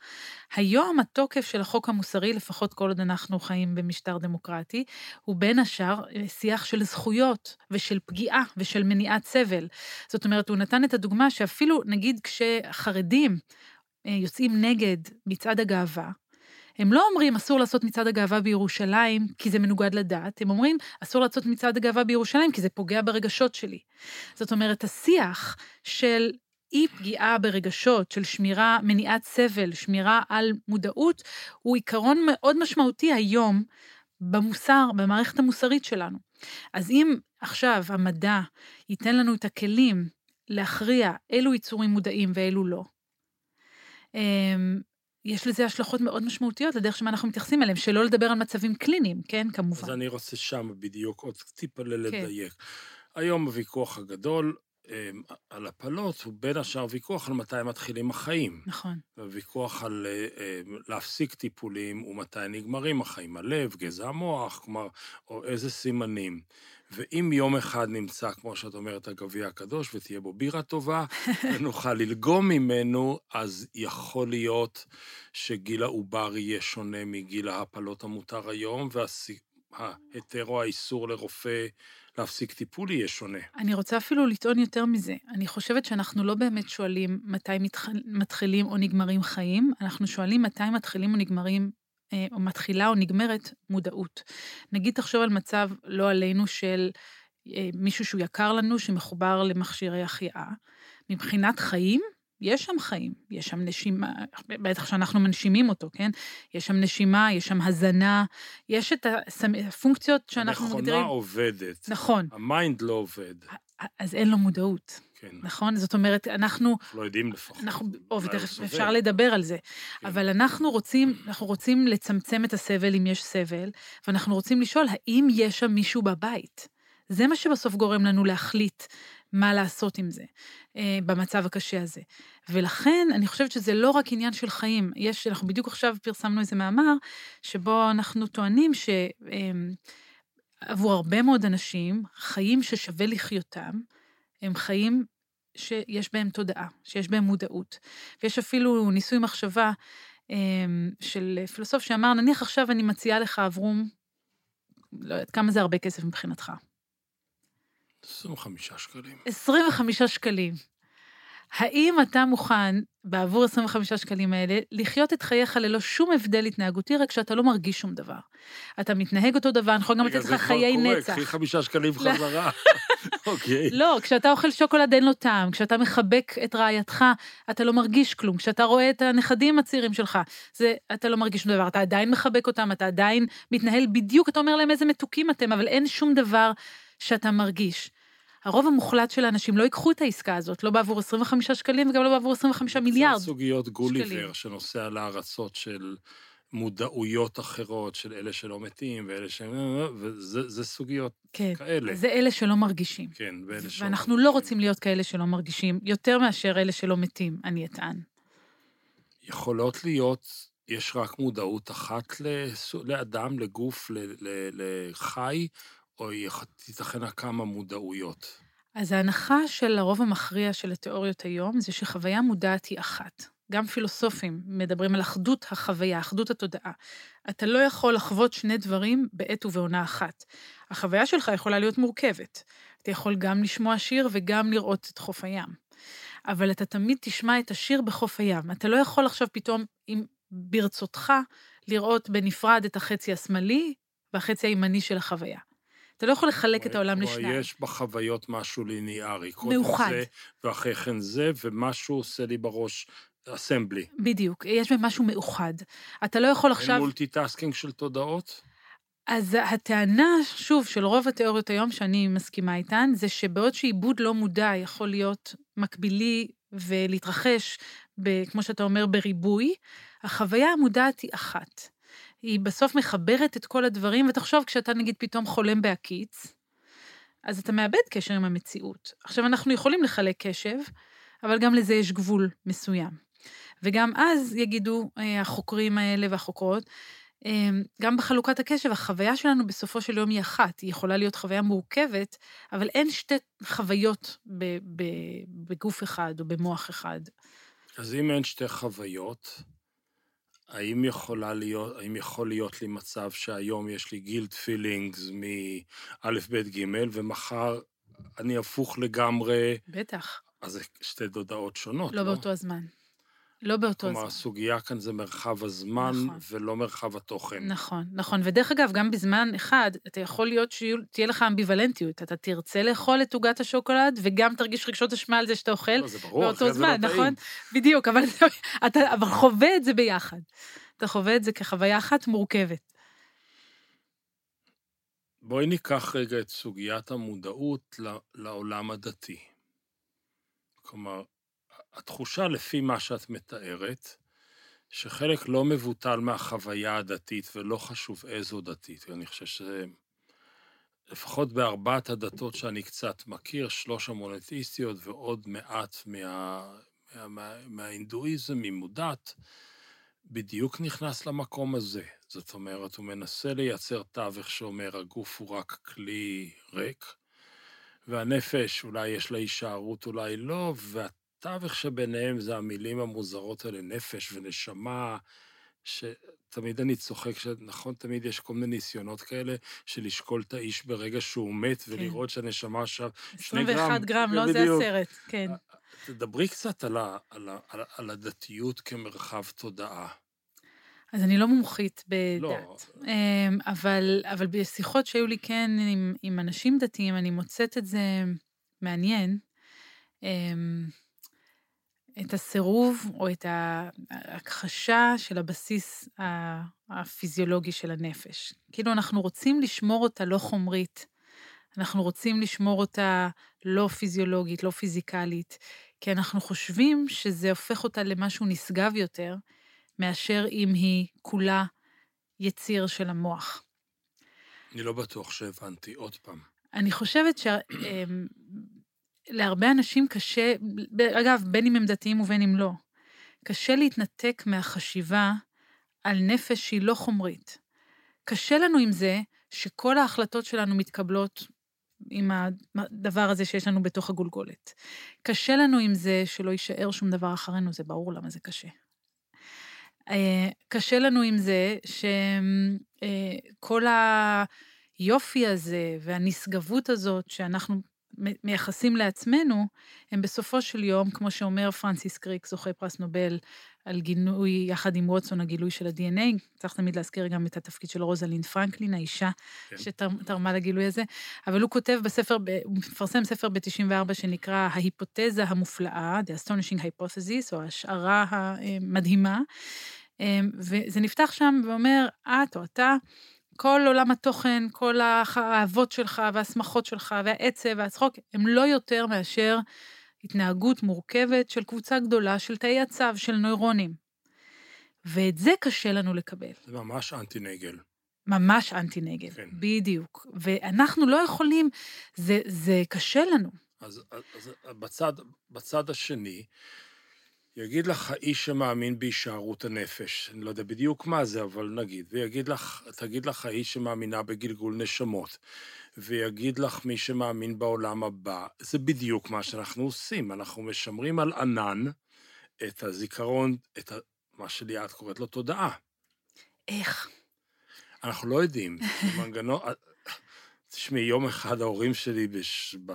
היום התוקף של החוק המוסרי, לפחות כל עוד אנחנו חיים במשטר דמוקרטי, הוא בין השאר אה, שיח של זכויות ושל פגיעה ושל מניעת סבל. זאת אומרת, הוא נתן את הדוגמה שאפילו, נגיד, כשחרדים אה, יוצאים נגד מצעד הגאווה, הם לא אומרים אסור לעשות מצעד הגאווה בירושלים כי זה מנוגד לדת, הם אומרים אסור לעשות מצעד הגאווה בירושלים כי זה פוגע ברגשות שלי. זאת אומרת, השיח של אי פגיעה ברגשות, של שמירה, מניעת סבל, שמירה על מודעות, הוא עיקרון מאוד משמעותי היום במוסר, במערכת המוסרית שלנו. אז אם עכשיו המדע ייתן לנו את הכלים להכריע אילו יצורים מודעים ואילו לא, אמ, יש לזה השלכות מאוד משמעותיות לדרך שבה אנחנו מתייחסים אליהם, שלא לדבר על מצבים קליניים, כן, אז כמובן. אני רוצה שם בדיוק עוד טיפה כן. לדייק. היום הוויכוח הגדול על הפלות הוא בין השאר ויכוח על מתי מתחילים החיים. נכון, ויכוח על אה, אמ, להפסיק טיפולים ומתי נגמרים החיים, הלב, גזע המוח, כלומר, או איזה סימנים. ואם יום אחד נמצא, כמו שאת אומרת, הגביע הקדוש, ותהיה בו בירה טובה, ונוכל ללגום ממנו, אז יכול להיות שגיל העובר יהיה שונה מגיל ההפלות המותר היום, וההיתר או האיסור לרופא להפסיק טיפול יהיה שונה. אני רוצה אפילו לטעון יותר מזה. אני חושבת שאנחנו לא באמת שואלים מתי מתח... מתחילים או נגמרים חיים, אנחנו שואלים מתי מתחילים או נגמרים, אה, או מתחילה או נגמרת מודעות. נגיד תחשוב על מצב, לא עלינו, של אה, מישהו שהוא יקר לנו, שמחובר למכשירי החייאה. מבחינת חיים, יש שם חיים, יש שם נשימה, בטח שאנחנו מנשימים אותו, כן? יש שם נשימה, יש שם הזנה, יש את הפונקציות שאנחנו המכונה מגדירים... עובדת. נכון, ה mind לא עובד, אז אין לו מודעות. כן. נכון? זאת אומרת, אנחנו, לא יודעים לפחות. אנחנו, או, ותכף. אפשר לדבר על זה, כן. אבל אנחנו רוצים, אנחנו רוצים לצמצם את הסבל אם יש סבל, ואנחנו רוצים לשאול האם יש שם מישהו בבית. זה מה שבסוף גורם לנו להחליט מה לעשות עם זה, אה, במצב הקשה הזה. ולכן, אני חושבת שזה לא רק עניין של חיים. יש, אנחנו בדיוק עכשיו פרסמנו איזה מאמר, שבו אנחנו טוענים ש... אה, עבור הרבה מאוד אנשים, חיים ששווה לחיותם, הם חיים שיש בהם תודעה, שיש בהם מודעות. ויש אפילו ניסוי מחשבה אמ, של פילוסוף שאמר, נניח עכשיו אני מציעה לך, אברום, לא יודעת כמה זה הרבה כסף מבחינתך. 25 שקלים. 25 שקלים. האם אתה מוכן, בעבור 25 שקלים האלה, לחיות את חייך ללא שום הבדל התנהגותי, רק שאתה לא מרגיש שום דבר? אתה מתנהג אותו דבר, אני יכולה גם לתת לך חיי כבר נצח. קורה, קחי חמישה שקלים חזרה. אוקיי. לא, כשאתה אוכל שוקולד אין לו טעם, כשאתה מחבק את רעייתך, אתה לא מרגיש כלום, כשאתה רואה את הנכדים הצעירים שלך, זה, אתה לא מרגיש שום דבר, אתה עדיין מחבק אותם, אתה עדיין מתנהל בדיוק, אתה אומר להם איזה מתוקים אתם, אבל אין שום דבר שאתה מרגיש. הרוב המוחלט של האנשים לא ייקחו את העסקה הזאת, לא בעבור 25 שקלים וגם לא בעבור 25 מיליארד. סוגיות שקלים. גוליבר, שנוסע לארצות של מודעויות אחרות של אלה שלא מתים ואלה ש... וזה זה סוגיות כן. כאלה. זה אלה שלא מרגישים. כן, ואלה שלא ואנחנו לא רוצים להיות כאלה שלא מרגישים, יותר מאשר אלה שלא מתים, אני אטען. יכולות להיות, יש רק מודעות אחת לאדם, לגוף, לחי, או תיתכנה כמה מודעויות? אז ההנחה של הרוב המכריע של התיאוריות היום זה שחוויה מודעת היא אחת. גם פילוסופים מדברים על אחדות החוויה, אחדות התודעה. אתה לא יכול לחוות שני דברים בעת ובעונה אחת. החוויה שלך יכולה להיות מורכבת. אתה יכול גם לשמוע שיר וגם לראות את חוף הים. אבל אתה תמיד תשמע את השיר בחוף הים. אתה לא יכול עכשיו פתאום, אם ברצותך, לראות בנפרד את החצי השמאלי והחצי הימני של החוויה. אתה לא יכול לחלק את העולם לשניים. יש בחוויות משהו ליניארי. מאוחד. זה, ואחרי כן זה, ומשהו עושה לי בראש assembly. בדיוק, יש בהם משהו מאוחד. אתה לא יכול אין עכשיו... multitasking של תודעות? אז הטענה, שוב, של רוב התיאוריות היום, שאני מסכימה איתן, זה שבעוד שעיבוד לא מודע יכול להיות מקבילי ולהתרחש, ב, כמו שאתה אומר, בריבוי, החוויה המודעת היא אחת. היא בסוף מחברת את כל הדברים, ותחשוב, כשאתה נגיד פתאום חולם בהקיץ, אז אתה מאבד קשר עם המציאות. עכשיו, אנחנו יכולים לחלק קשב, אבל גם לזה יש גבול מסוים. וגם אז יגידו אה, החוקרים האלה והחוקרות, אה, גם בחלוקת הקשב, החוויה שלנו בסופו של יום היא אחת. היא יכולה להיות חוויה מורכבת, אבל אין שתי חוויות בגוף אחד או במוח אחד. אז אם אין שתי חוויות, האם יכולה להיות, האם יכול להיות לי מצב שהיום יש לי גילד פילינגס מא', ב', ג', ומחר אני הפוך לגמרי, בטח, אז זה שתי דודעות שונות, לא לא? באותו הזמן. לא באותו כלומר, הזמן. הסוגיה כאן זה מרחב הזמן, נכון. ולא מרחב התוכן. נכון, נכון. ודרך אגב, גם בזמן אחד, אתה יכול להיות שתהיה לך אמביוולנטיות. אתה תרצה לאכול את עוגת השוקולד, וגם תרגיש רגשות אשמה על זה שאתה אוכל לא, זה ברור, באותו אחרת זה לא זמן, טעים. נכון? בדיוק, אבל אתה אבל חווה את זה ביחד. אתה חווה את זה כחוויה אחת מורכבת. בואי ניקח רגע את סוגיית המודעות לעולם הדתי. כלומר, התחושה לפי מה שאת מתארת, שחלק לא מבוטל מהחוויה הדתית, ולא חשוב איזו דתית. אני חושב שזה... לפחות בארבעת הדתות שאני קצת מכיר, שלוש המונותאיסטיות ועוד מעט מה, מה, מה, מההינדואיזם, ממודת, בדיוק נכנס למקום הזה. זאת אומרת, הוא מנסה לייצר תווך שאומר, הגוף הוא רק כלי ריק, והנפש, אולי יש לה הישארות, אולי לא, והתווך שביניהם זה המילים המוזרות האלה, נפש ונשמה, שתמיד אני צוחק, שנכון, תמיד יש כל מיני ניסיונות כאלה של לשקול את האיש ברגע שהוא מת, ולראות שהנשמה עכשיו... שני 21 גרם, לא זה. הסרט, כן. תדברי קצת על, ה, על, ה, על, ה- על הדתיות כמרחב תודעה. אז אני לא מומחית לא. בדת. אמ, אבל, אבל בשיחות שהיו לי כן עם, עם אנשים דתיים, אני מוצאת את זה מעניין. אמ, את הסירוב או את ההכחשה של הבסיס הפיזיולוגי של הנפש. כאילו אנחנו רוצים לשמור אותה לא חומרית, אנחנו רוצים לשמור אותה לא פיזיולוגית, לא פיזיקלית, כי אנחנו חושבים שזה הופך אותה למשהו נשגב יותר, מאשר אם היא כולה יציר של המוח. אני לא בטוח שהבנתי. עוד פעם. אני חושבת שלהרבה אנשים קשה, אגב, בין אם הם דתיים ובין אם לא, קשה להתנתק מהחשיבה על נפש שהיא לא חומרית. קשה לנו עם זה שכל ההחלטות שלנו מתקבלות עם הדבר הזה שיש לנו בתוך הגולגולת. קשה לנו עם זה שלא יישאר שום דבר אחרינו, זה ברור למה זה קשה. אה, קשה לנו עם זה שכל היופי הזה והנשגבות הזאת שאנחנו מייחסים לעצמנו, הם בסופו של יום, כמו שאומר פרנסיס קריק, זוכה פרס נובל, על גינוי, יחד עם ווטסון, הגילוי של ה-DNA. צריך תמיד להזכיר גם את התפקיד של רוזלין פרנקלין, האישה כן. שתרמה לגילוי הזה. אבל הוא כותב בספר, הוא מפרסם ספר ב-94 שנקרא ההיפותזה המופלאה, The Astonishing Hypothesis, או ההשערה המדהימה. אמ, וזה נפתח שם ואומר, את או אתה, כל עולם התוכן, כל האהבות שלך והשמחות שלך והעצב והצחוק, הם לא יותר מאשר התנהגות מורכבת של קבוצה גדולה של תאי הצו, של נוירונים. ואת זה קשה לנו לקבל. זה ממש אנטי נגל. ממש אנטי נגל, כן. בדיוק. ואנחנו לא יכולים, זה, זה קשה לנו. אז, אז בצד, בצד השני, יגיד לך האיש שמאמין בהישארות הנפש, אני לא יודע בדיוק מה זה, אבל נגיד, ויגיד לך, תגיד לך האיש שמאמינה בגלגול נשמות, ויגיד לך מי שמאמין בעולם הבא, זה בדיוק מה שאנחנו עושים, אנחנו משמרים על ענן את הזיכרון, את ה, מה שליאת קוראת לו תודעה. איך? אנחנו לא יודעים, מנגנון... תשמעי, יום אחד ההורים שלי בש... ב...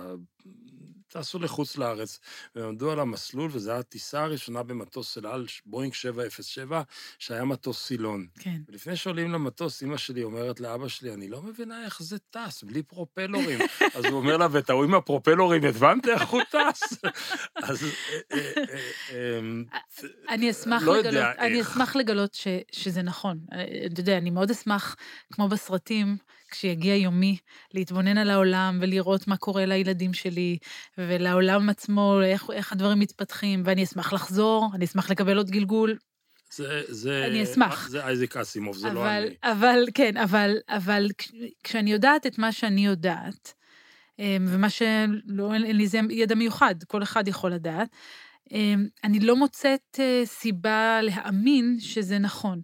טסו לחוץ לארץ, והם עמדו על המסלול, וזו הייתה הטיסה הראשונה במטוס אל על, בואינג 707, שהיה מטוס סילון. כן. ולפני שעולים למטוס, אימא שלי אומרת לאבא שלי, אני לא מבינה איך זה טס, בלי פרופלורים. אז הוא אומר לה, ותראו עם הפרופלורים, הבנת איך הוא טס? אז... אני אשמח לגלות, אני. אשמח לגלות שזה נכון. אה, אתה יודע, אני מאוד אשמח, כמו בסרטים, כשיגיע יומי, להתבונן על העולם ולראות מה קורה לילדים שלי, ולעולם עצמו, איך, איך הדברים מתפתחים, ואני אשמח לחזור, אני אשמח לקבל עוד גלגול, זה, זה... אני אשמח. זה אייזק אסימוב, זה לא אבל, אני. אבל, כן, אבל, אבל כש- כשאני יודעת את מה שאני יודעת, אמ, ומה שלא, אין אין לי זה ידע מיוחד, כל אחד יכול לדעת, אמ, אני לא מוצאת אה, סיבה להאמין שזה נכון.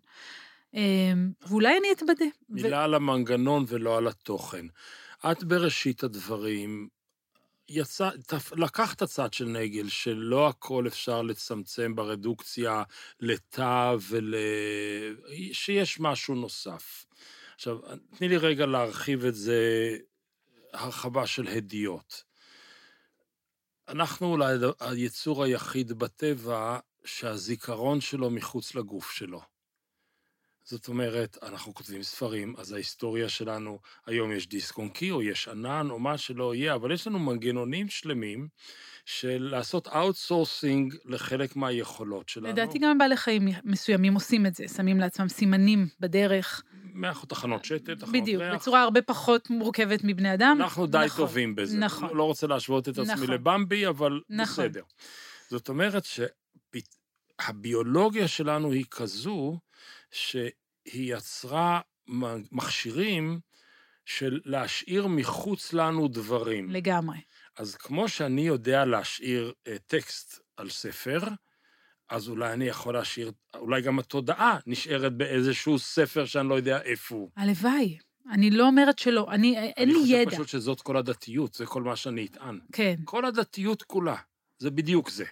אמ, ואולי אני אתבדה. ו- מילה על המנגנון ולא על התוכן. את בראשית הדברים, יצא, תפ- לקחת הצד של נגל, שלא הכל אפשר לצמצם ברדוקציה לתא ול... שיש משהו נוסף. עכשיו, תני לי רגע להרחיב את זה, הרחבה של הדיוט. אנחנו אולי היצור היחיד בטבע שהזיכרון שלו מחוץ לגוף שלו. זאת אומרת, אנחנו כותבים ספרים, אז ההיסטוריה שלנו, היום יש דיסק און קי, או יש ענן, או מה שלא יהיה, אבל יש לנו מנגנונים שלמים של לעשות outsourcing לחלק מהיכולות שלנו. לדעתי גם בעלי חיים מסוימים עושים את זה, שמים לעצמם סימנים בדרך. מאח תחנות שתן, תחנות בדיוק, ריח. בצורה הרבה פחות מורכבת מבני אדם. אנחנו די נכון, טובים בזה. נכון. לא- לא רוצה להשוות את עצמי נכון. לבמבי, אבל נכון. בסדר. זאת אומרת שהביולוגיה שלנו היא כזו, שהיא יצרה מ- מכשירים של להשאיר מחוץ לנו דברים. לגמרי. אז כמו שאני יודע להשאיר אה, טקסט על ספר, אז אולי אני יכול להשאיר, אולי גם התודעה נשארת באיזשהו ספר שאני לא יודע איפה הוא. הלוואי. אני לא אומרת שלא, אני, אין לי אני ידע. חושב פשוט שזאת כל הדתיות, זה כל מה שאני אטען. כן. כל הדתיות כולה, זה בדיוק זה.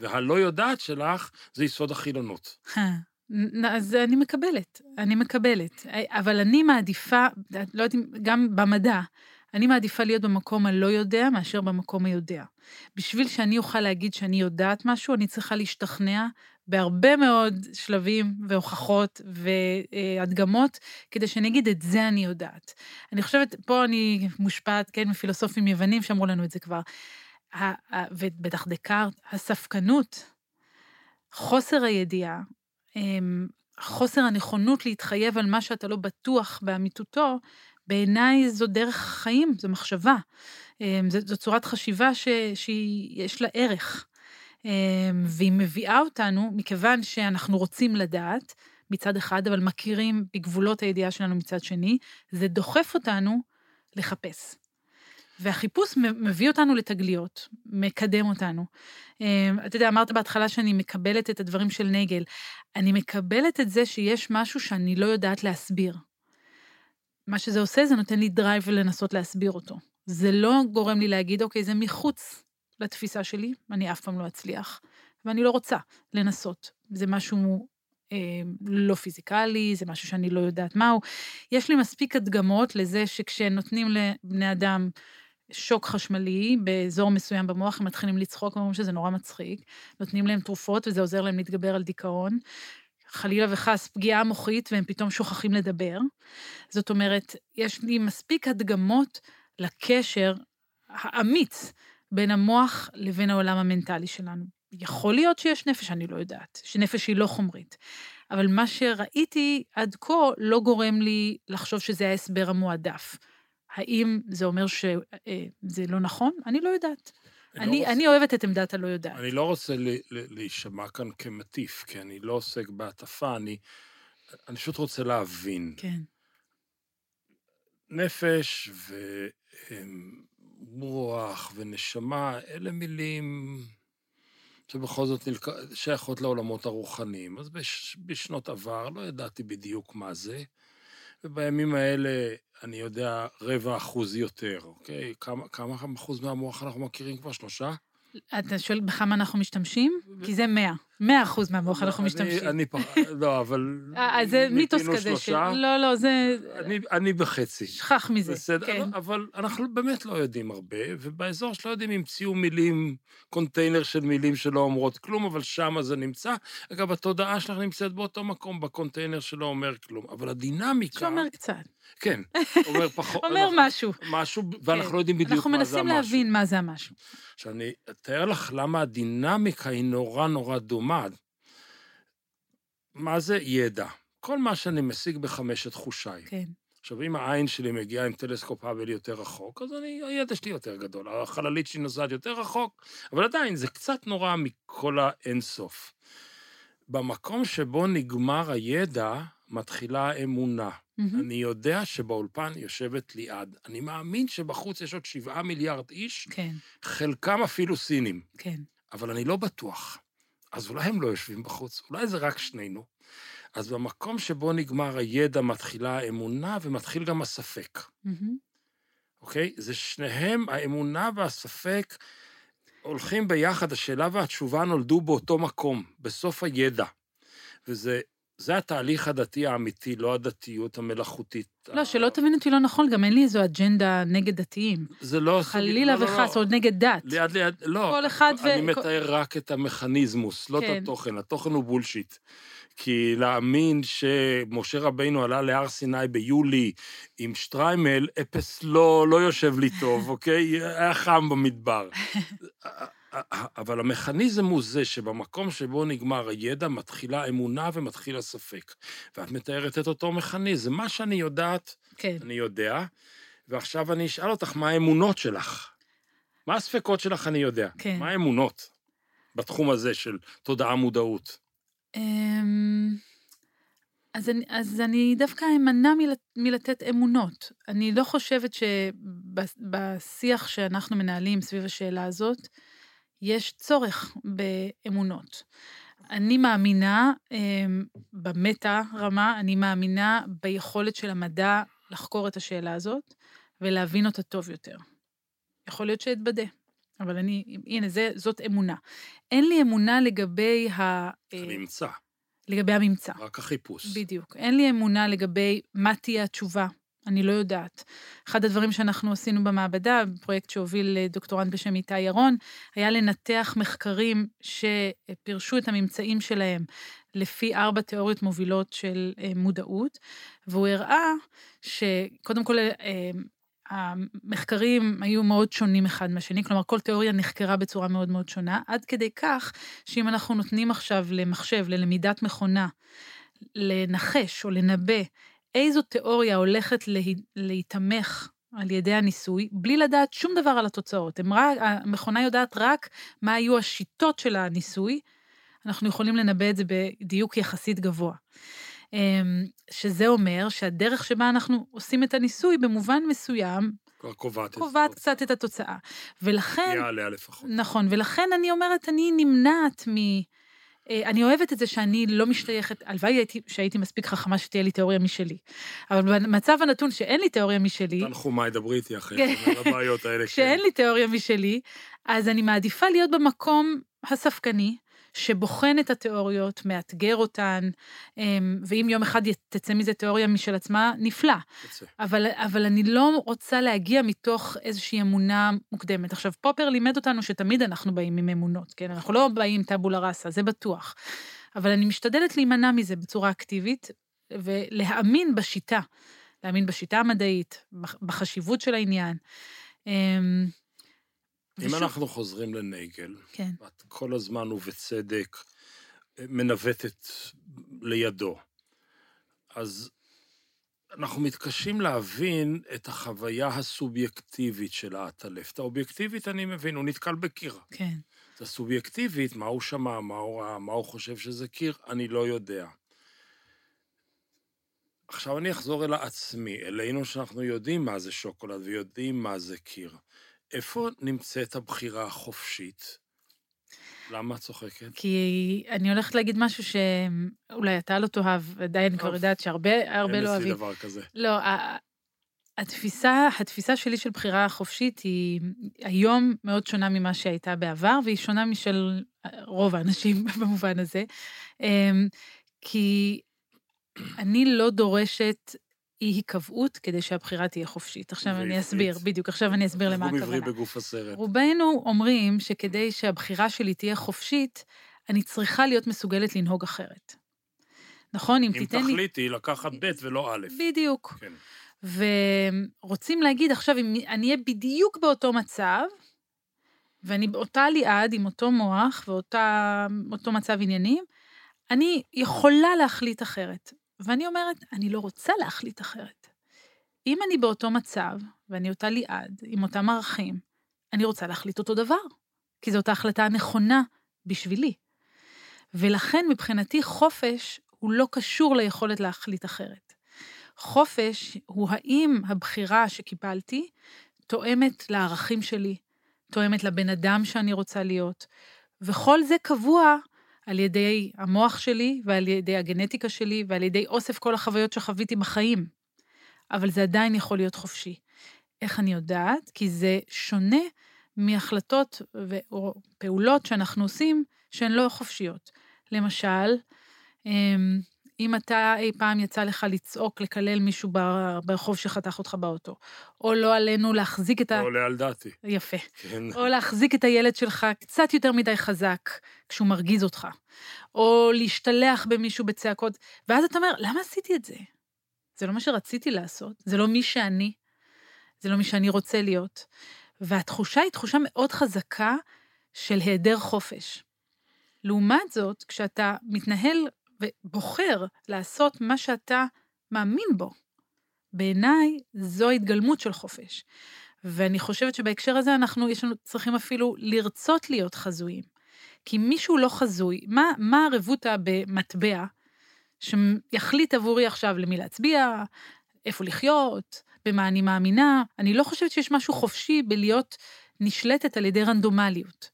והלא יודעת שלך זה יסוד החילונות. אה, אז אני מקבלת, אני מקבלת. אבל אני מעדיפה, לא יודעת אם, גם במדע, אני מעדיפה להיות במקום הלא יודע מאשר במקום היודע. בשביל שאני אוכל להגיד שאני יודעת משהו, אני צריכה להשתכנע בהרבה מאוד שלבים והוכחות והדגמות, כדי שאני אגיד, את זה אני יודעת. אני חושבת, פה אני מושפעת, כן, מפילוסופים יוונים שאמרו לנו את זה כבר. ובטח דקארט, הספקנות, חוסר הידיעה, חוסר הנכונות להתחייב על מה שאתה לא בטוח באמיתותו, בעיניי זו דרך חיים, זו מחשבה. אמ, זו, זו צורת חשיבה ש, שיש לה ערך. אמ, והיא מביאה אותנו, מכיוון שאנחנו רוצים לדעת, מצד אחד, אבל מכירים בגבולות הידיעה שלנו מצד שני, זה דוחף אותנו לחפש. והחיפוש מביא אותנו לתגליות, מקדם אותנו. אמ, אתה יודע, אמרת בהתחלה שאני מקבלת את הדברים של נגל. אני מקבלת את זה שיש משהו שאני לא יודעת להסביר. מה שזה עושה, זה נותן לי drive לנסות להסביר אותו. זה לא גורם לי להגיד, אוקיי, זה מחוץ לתפיסה שלי, אני אף פעם לא אצליח, ואני לא רוצה לנסות. זה משהו אה, לא פיזיקלי, זה משהו שאני לא יודעת מהו. יש לי מספיק הדגמות לזה שכשנותנים לבני אדם שוק חשמלי באזור מסוים במוח, הם מתחילים לצחוק, אומרים שזה נורא מצחיק, נותנים להם תרופות וזה עוזר להם להתגבר על דיכאון. חלילה וחס פגיעה מוחית והם פתאום שוכחים לדבר. זאת אומרת, יש לי מספיק הדגמות לקשר האמיץ בין המוח לבין העולם המנטלי שלנו. יכול להיות שיש נפש, אני לא יודעת, שנפש היא לא חומרית. אבל מה שראיתי עד כה לא גורם לי לחשוב שזה ההסבר המועדף. האם זה אומר שזה לא נכון? אני לא יודעת. לא אני, רוצה- אני אוהבת את עמדת הלא יודעת. אני לא רוצה להישמע כאן כמטיף, כי אני לא עוסק בהטפה, אני, אני פשוט רוצה להבין. כן, נפש ורוח ונשמה, אלה מילים שבכל זאת נלק... שייכות לעולמות הרוחניים. אז בש... בשנות עבר לא ידעתי בדיוק מה זה, ובימים האלה אני יודע רבע אחוז יותר, אוקיי? כמה, כמה אחוז מהמוח אנחנו מכירים כבר? שלושה? אתה שואל בכמה אנחנו משתמשים? כי זה 100. 100 אחוז מהמוח אנחנו משתמשים. אני פח... לא, אבל... אה, אז זה מיתוס כזה של... לא, לא, זה... אני, בחצי. שכח מזה. בסדר, כן. אבל אנחנו באמת לא יודעים הרבה, ובאזור שלא יודעים המציאו מילים, קונטיינר של מילים שלא אומרות כלום, אבל שם זה נמצא. אגב, התודעה שלך נמצאת באותו מקום, בקונטיינר שלא אומר כלום. אבל הדינמיקה... שאומר קצת. כן, אומר פחות... אומר אנחנו- משהו. משהו, ואנחנו לא יודעים בדיוק אנחנו מה זה מנסים המשהו. להבין מה זה המשהו. עכשיו, אני אתאר לך למה הדינמיקה היא נורא נורא דומה. מה זה ידע? כל מה שאני משיג בחמשת חושיי. כן. עכשיו, אם העין שלי מגיעה עם טלסקופ האבל יותר רחוק, אז אני, הידע שלי יותר גדול, החללית שלי נוסעת יותר רחוק, אבל עדיין, זה קצת נורא מכל האינסוף. במקום שבו נגמר הידע, מתחילה האמונה. מהמם. אני יודע שבאולפן יושבת ליעד. אני מאמין שבחוץ יש עוד שבעה מיליארד איש, כן, חלקם אפילו סינים, כן. אבל אני לא בטוח. אז אולי הם לא יושבים בחוץ, אולי זה רק שנינו. אז במקום שבו נגמר הידע מתחילה האמונה ומתחיל גם הספק. אוקיי? זה שניהם, האמונה והספק הולכים ביחד, השאלה והתשובה נולדו באותו מקום, בסוף הידע. וזה זה התהליך הדתי האמיתי, לא הדתיות המלאכותית. לא, ה- שלא תבין אותי לא נכון, גם אין לי איזו אג'נדה נגד דתיים. זה לא... חלילה לא, לא, וחס, לא. או נגד דת. ליד ליד, לא. כל אחד ו- אני מתאר רק את המכניזמוס, לא את כן. התוכן. התוכן הוא בולשיט. כי להאמין שמשה רבינו עלה להר סיני ביולי עם שטריימל, אפס לא, לא יושב לי טוב, אוקיי? היה חם במדבר. אבל המכניזם הוא זה שבמקום שבו נגמר הידע, מתחילה האמונה ומתחיל הספק. ואת מתארת את אותו מכניזם. מה שאני יודעת, כן. אני יודע, ועכשיו אני אשאל אותך, מה האמונות שלך? מה הספקות שלך אני יודע. כן. מה האמונות בתחום הזה של תודעה מודעות? אמ, אז אני, אז אני דווקא אמנע מלת, מלתת אמונות. אני לא חושבת שבשיח שאנחנו מנהלים סביב השאלה הזאת, יש צורך באמונות. אני מאמינה אמ, במטה רמה, אני מאמינה ביכולת של המדע לחקור את השאלה הזאת ולהבין אותה טוב יותר. יכול להיות שאתבדה, אבל אני, הנה, זה, זאת אמונה. אין לי אמונה לגבי ה... אה, הנמצא, לגבי הממצא. רק החיפוש. בדיוק. אין לי אמונה לגבי מה תהיה התשובה. אני לא יודעת. אחד הדברים שאנחנו עשינו במעבדה, פרויקט שהוביל אה, דוקטורנט בשם איתי ירון, היה לנתח מחקרים שפירשו את הממצאים שלהם לפי ארבע תיאוריות מובילות של אה, מודעות, והוא הראה שקודם כל המחקרים היו מאוד שונים אחד מהשני, כלומר כל תיאוריה נחקרה בצורה מאוד מאוד שונה, עד כדי כך שאם אנחנו נותנים עכשיו למחשב, ללמידת מכונה, לנחש או לנבא איזו תיאוריה הולכת לה, להיתמך על ידי הניסוי, בלי לדעת שום דבר על התוצאות. רק, המכונה יודעת רק מה היו השיטות של הניסוי, אנחנו יכולים לנבא את זה בדיוק יחסית גבוה. אמ, שזה אומר שהדרך שבה אנחנו עושים את הניסוי, במובן מסוים, כבר קובעת את. קובעת קצת את התוצאה. ולכן, יהיה עליה לפחות. נכון, ולכן אני אומרת, אני נמנעת מ... אה, אני אוהבת את זה שאני לא משתייכת, הלוואי הייתי- שהייתי מספיק חכמה שתהיה לי תיאוריה משלי. אבל במצב הנתון שאין לי תיאוריה משלי, תנחומיי, דברי איתי אחרי כן. על הבעיות האלה. כשאין כן. לי תיאוריה משלי, אז אני מעדיפה להיות במקום הספקני, שבוחן את התיאוריות, מאתגר אותן, אמ, ואם יום אחד תצא מזה תיאוריה משל עצמה, נפלא. אבל, אבל אני לא רוצה להגיע מתוך איזושהי אמונה מוקדמת. עכשיו, פופר לימד אותנו שתמיד אנחנו באים עם אמונות, כן? אנחנו לא באים טבולה ראסה, זה בטוח. אבל אני משתדלת להימנע מזה בצורה אקטיבית, ולהאמין בשיטה. להאמין בשיטה המדעית, בח- בחשיבות של העניין. אם ושוב- אנחנו חוזרים לנייגל, כן, את כל הזמן ובצדק מנווטת לידו, אז אנחנו מתקשים להבין את החוויה הסובייקטיבית של העטלף. את האובייקטיבית אני מבין, הוא נתקל בקיר. כן. את הסובייקטיבית, מה הוא שמע, מה הוא ראה, מה הוא חושב שזה קיר, אני לא יודע. עכשיו אני אחזור אל עצמי, אלינו שאנחנו יודעים מה זה שוקולד ויודעים מה זה קיר. איפה נמצאת הבחירה החופשית? למה את צוחקת? כי אני הולכת להגיד משהו שאולי אתה לא תאהב, עדיין אני כבר. יודעת שהרבה הרבה אין לא אצלי אוהבים. דבר כזה. לא, התפיסה, התפיסה שלי של בחירה חופשית היא היום מאוד שונה ממה שהייתה בעבר, והיא שונה משל רוב האנשים במובן הזה. אמ, כי אני לא דורשת אי-היקבעות כדי שהבחירה תהיה חופשית. עכשיו אני ועברית. אסביר, בדיוק, עכשיו אני אסביר למה הכוונה. עברי בגוף הסרט. רובנו אומרים שכדי שהבחירה שלי תהיה חופשית, אני צריכה להיות מסוגלת לנהוג אחרת. נכון? אם אם תיתן לי... תחליטי לקחת ב' ולא א'. בדיוק. כן. ורוצים להגיד עכשיו, אם אני אהיה בדיוק באותו מצב, ואני באותה ליעד, עם אותו מוח ואותו מצב עניינים, אני יכולה להחליט אחרת. ואני אומרת, אני לא רוצה להחליט אחרת. אם אני באותו מצב, ואני אותה ליעד, עם אותם ערכים, אני רוצה להחליט אותו דבר, כי זו אותה החלטה הנכונה בשבילי. ולכן מבחינתי חופש הוא לא קשור ליכולת להחליט אחרת. חופש הוא האם הבחירה שקיבלתי תואמת לערכים שלי, תואמת לבן אדם שאני רוצה להיות, וכל זה קבוע על ידי המוח שלי ועל ידי הגנטיקה שלי ועל ידי אוסף כל החוויות שחוויתי בחיים. אבל זה עדיין יכול להיות חופשי. איך אני יודעת? כי זה שונה מהחלטות ו- או פעולות שאנחנו עושים שהן לא חופשיות. למשל, אמ, אם אתה אי פעם יצא לך לצעוק, לקלל מישהו ברחוב שחתך אותך באוטו, או לא עלינו להחזיק את ה... לא עולה על דעתי. יפה. כן. או להחזיק את הילד שלך קצת יותר מדי חזק כשהוא מרגיז אותך, או להשתלח במישהו בצעקות, ואז אתה אומר, למה עשיתי את זה? זה לא מה שרציתי לעשות, זה לא מי שאני, זה לא מי שאני רוצה להיות. והתחושה היא תחושה מאוד חזקה של היעדר חופש. לעומת זאת, כשאתה מתנהל ובוחר לעשות מה שאתה מאמין בו, בעיניי זו התגלמות של חופש. ואני חושבת שבהקשר הזה אנחנו, יש לנו, צריכים אפילו לרצות להיות חזויים. כי מישהו לא חזוי, מה, מה הרבותא במטבע שיחליט עבורי עכשיו למי להצביע, איפה לחיות, במה אני מאמינה? אני לא חושבת שיש משהו חופשי בלהיות נשלטת על ידי רנדומליות.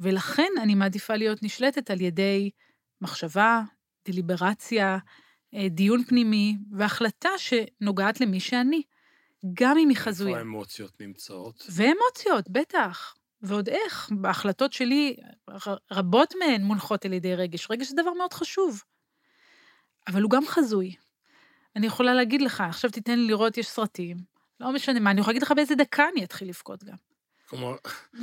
ולכן אני מעדיפה להיות נשלטת על ידי מחשבה, דליברציה, אה, דיון פנימי והחלטה שנוגעת למי שאני, גם אם היא חזויה. איפה האמוציות נמצאות? ואמוציות, בטח. ועוד איך, בהחלטות שלי, רבות מהן מונחות על ידי רגש. רגש זה דבר מאוד חשוב. אבל הוא גם חזוי. אני יכולה להגיד לך, עכשיו תיתן לי לראות, יש סרטים, לא משנה מה, אני יכולה להגיד לך באיזה דקה אני אתחיל לבכות גם. כלומר,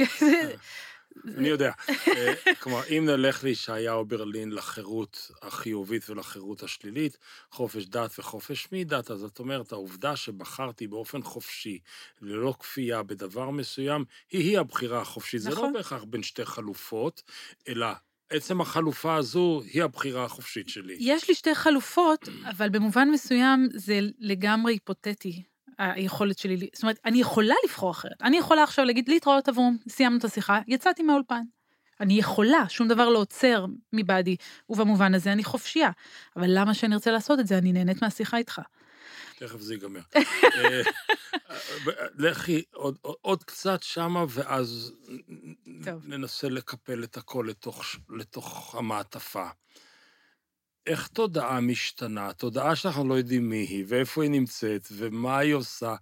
אני יודע. אה, כלומר, אם נלך לישעיהו ברלין לחירות החיובית ולחירות השלילית, חופש דת וחופש מדת, אז זאת אומרת, העובדה שבחרתי באופן חופשי, ללא כפייה בדבר מסוים, היא-היא הבחירה החופשית. זה לא נכון. בהכרח בין שתי חלופות, אלא עצם החלופה הזו היא הבחירה החופשית שלי. יש לי שתי חלופות, אבל במובן מסוים זה לגמרי היפותטי, היכולת שלי, זאת אומרת, אני יכולה לבחור אחרת. אני יכולה עכשיו להגיד, להתראות אברום, סיימנו את השיחה, יצאתי מהאולפן. אני יכולה, שום דבר לא עוצר מבעדי, ובמובן הזה אני חופשייה. אבל למה שאני ארצה לעשות את זה? אני נהנית מהשיחה איתך. תכף זה ייגמר. אה, לכי עוד, עוד- קצת שמה, ואז טוב. ננסה לקפל את הכל לתוך, לתוך המעטפה. איך תודעה משתנה? תודעה שאנחנו לא יודעים מי היא, ואיפה היא נמצאת, ומה היא עושה,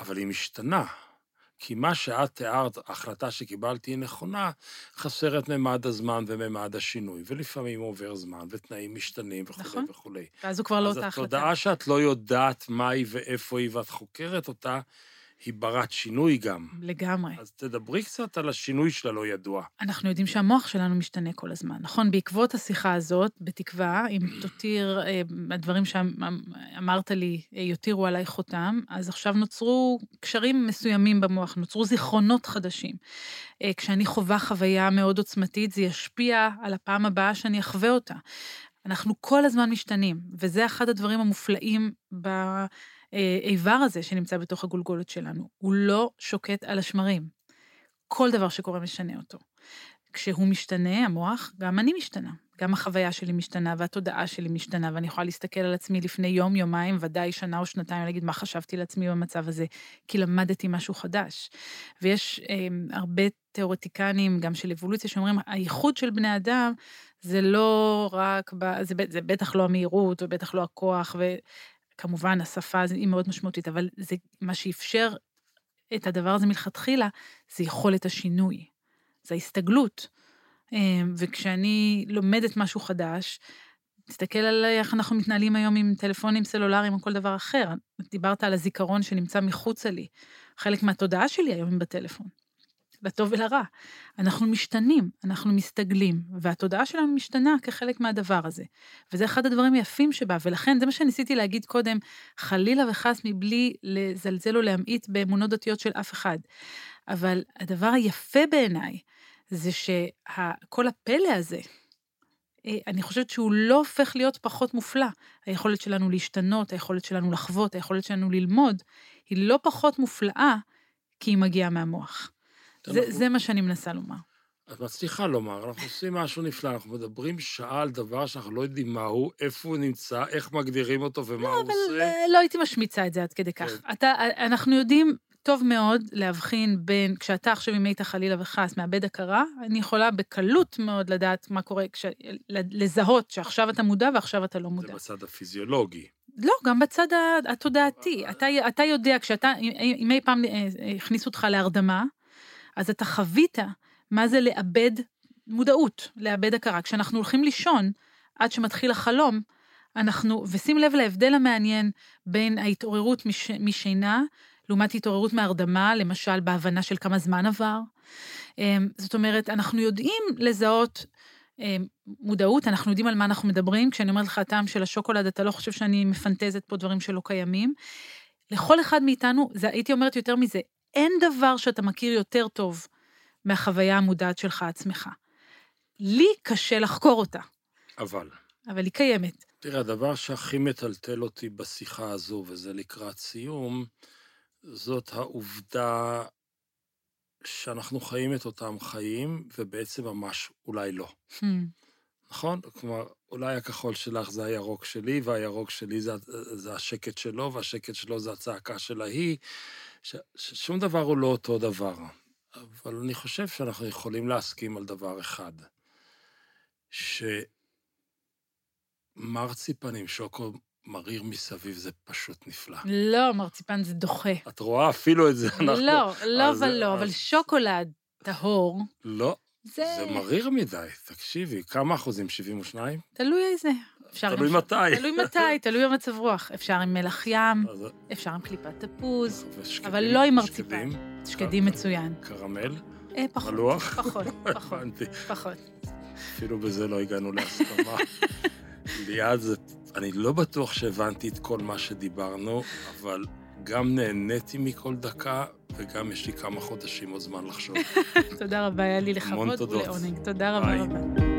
אבל היא משתנה. כי מה שאת תיארת, ההחלטה שקיבלתי היא נכונה, חסר את ממד הזמן וממד השינוי, ולפעמים עובר זמן, ותנאים משתנים וכו' נכון. וכולי. ואז הוא כבר לא אז אותה החלטה. התודעה שאת לא יודעת מה היא ואיפה היא ואת חוקרת אותה, היא ברת שינוי גם. לגמרי. אז תדברי קצת על השינוי של הלא ידוע. אנחנו יודעים שהמוח שלנו משתנה כל הזמן, נכון? בעקבות השיחה הזאת, בתקווה, אם תותיר, אה, הדברים שאמרת לי אה, יותירו עליי חותם, אז עכשיו נוצרו קשרים מסוימים במוח, נוצרו זיכרונות חדשים. אה, כשאני חווה חוויה מאוד עוצמתית, זה ישפיע על הפעם הבאה שאני אחווה אותה. אנחנו כל הזמן משתנים, וזה אחד הדברים המופלאים באיבר הזה שנמצא בתוך הגולגולת שלנו. הוא לא שוקט על השמרים. כל דבר שקורה משנה אותו. כשהוא משתנה, המוח, גם אני משתנה. גם החוויה שלי משתנה והתודעה שלי משתנה, ואני יכולה להסתכל על עצמי לפני יום, יומיים, ודאי שנה או שנתיים, ולהגיד מה חשבתי לעצמי במצב הזה, כי למדתי משהו חדש. ויש אה, הרבה תיאורטיקנים, גם של אבולוציה, שאומרים, הייחוד של בני אדם זה לא רק, ב, זה, זה בטח לא המהירות, ובטח לא הכוח, וכמובן השפה היא מאוד משמעותית, אבל זה מה שאפשר את הדבר הזה מלכתחילה, זה יכולת השינוי, זה ההסתגלות. אמ, וכשאני לומדת משהו חדש, תסתכל על איך אנחנו מתנהלים היום עם טלפונים סלולריים או כל דבר אחר. דיברת על הזיכרון שנמצא מחוצה לי. חלק מהתודעה שלי היום היא בטלפון, לטוב ולרע. אנחנו משתנים, אנחנו מסתגלים, והתודעה שלנו משתנה כחלק מהדבר הזה. וזה אחד הדברים היפים שבה, ולכן זה מה שניסיתי להגיד קודם, חלילה וחס מבלי לזלזל או להמעיט באמונות דתיות של אף אחד. אבל הדבר היפה בעיניי, זה שכל הפלא הזה, אה, אני חושבת שהוא לא הופך להיות פחות מופלא. היכולת שלנו להשתנות, היכולת שלנו לחוות, היכולת שלנו ללמוד, היא לא פחות מופלאה כי היא מגיעה מהמוח. זה, אנחנו... זה מה שאני מנסה לומר. את מצליחה לומר, אנחנו עושים משהו נפלא, אנחנו מדברים שעה על דבר שאנחנו לא יודעים מהו, איפה הוא נמצא, איך מגדירים אותו ומה לא, הוא עושה. לא, אבל לא הייתי משמיצה את זה עד כדי כך. כן. אתה, אנחנו יודעים טוב מאוד להבחין בין, כשאתה עכשיו עם איתה חלילה וחס מאבד הכרה, אני יכולה בקלות מאוד לדעת מה קורה, כש, לזהות שעכשיו אתה מודע ועכשיו אתה לא מודע. זה בצד הפיזיולוגי. לא, גם בצד התודעתי. אתה, אתה יודע, כשאתה, אם אי פעם אה, הכניסו אותך להרדמה, אז אתה חווית מה זה לאבד מודעות, לאבד הכרה. כשאנחנו הולכים לישון, עד שמתחיל החלום, אנחנו, ושים לב להבדל המעניין בין ההתעוררות מש, משינה לעומת התעוררות מהרדמה, למשל בהבנה של כמה זמן עבר. אמ, זאת אומרת, אנחנו יודעים לזהות אמ, מודעות, אנחנו יודעים על מה אנחנו מדברים. כשאני אומרת לך הטעם של השוקולד, אתה לא חושב שאני מפנטזת פה דברים שלא קיימים. לכל אחד מאיתנו, זה, הייתי אומרת יותר מזה, אין דבר שאתה מכיר יותר טוב מהחוויה המודעת שלך עצמך. לי קשה לחקור אותה. אבל. אבל היא קיימת. תראה, הדבר שהכי מטלטל אותי בשיחה הזו, וזה לקראת סיום, זאת העובדה שאנחנו חיים את אותם חיים, ובעצם ממש אולי לא. Hmm. נכון? כלומר, אולי הכחול שלך זה הירוק שלי, והירוק שלי זה, זה השקט שלו, והשקט שלו זה הצעקה של ההיא. ש, ששום דבר הוא לא אותו דבר. אבל אני חושב שאנחנו יכולים להסכים על דבר אחד, שמרציפנים, שוקו מריר מסביב זה פשוט נפלא. לא, מרציפן זה דוחה. את רואה אפילו את זה, אנחנו... לא, לא ולא, אבל שוקולד טהור... לא, זה... זה מריר מדי, תקשיבי, כמה אחוזים? 72? תלוי איזה. תלוי עם... מתי. תלוי מתי, תלוי במצב רוח. אפשר עם מלח ים. אפשר עם קליפת תפוז, אבל לא עם מרציפן. שקדים, שקדים מצוין. קרמל? אה, פחות. מלוח? פחות, פחות. פחות. אפילו בזה לא הגענו להסכמה. ליעד אני לא בטוח שהבנתי את כל מה שדיברנו, אבל גם נהניתי מכל דקה, וגם יש לי כמה חודשים עוד זמן לחשוב. תודה רבה, היה לי לכבוד ולעונג. תודה רבה רבה.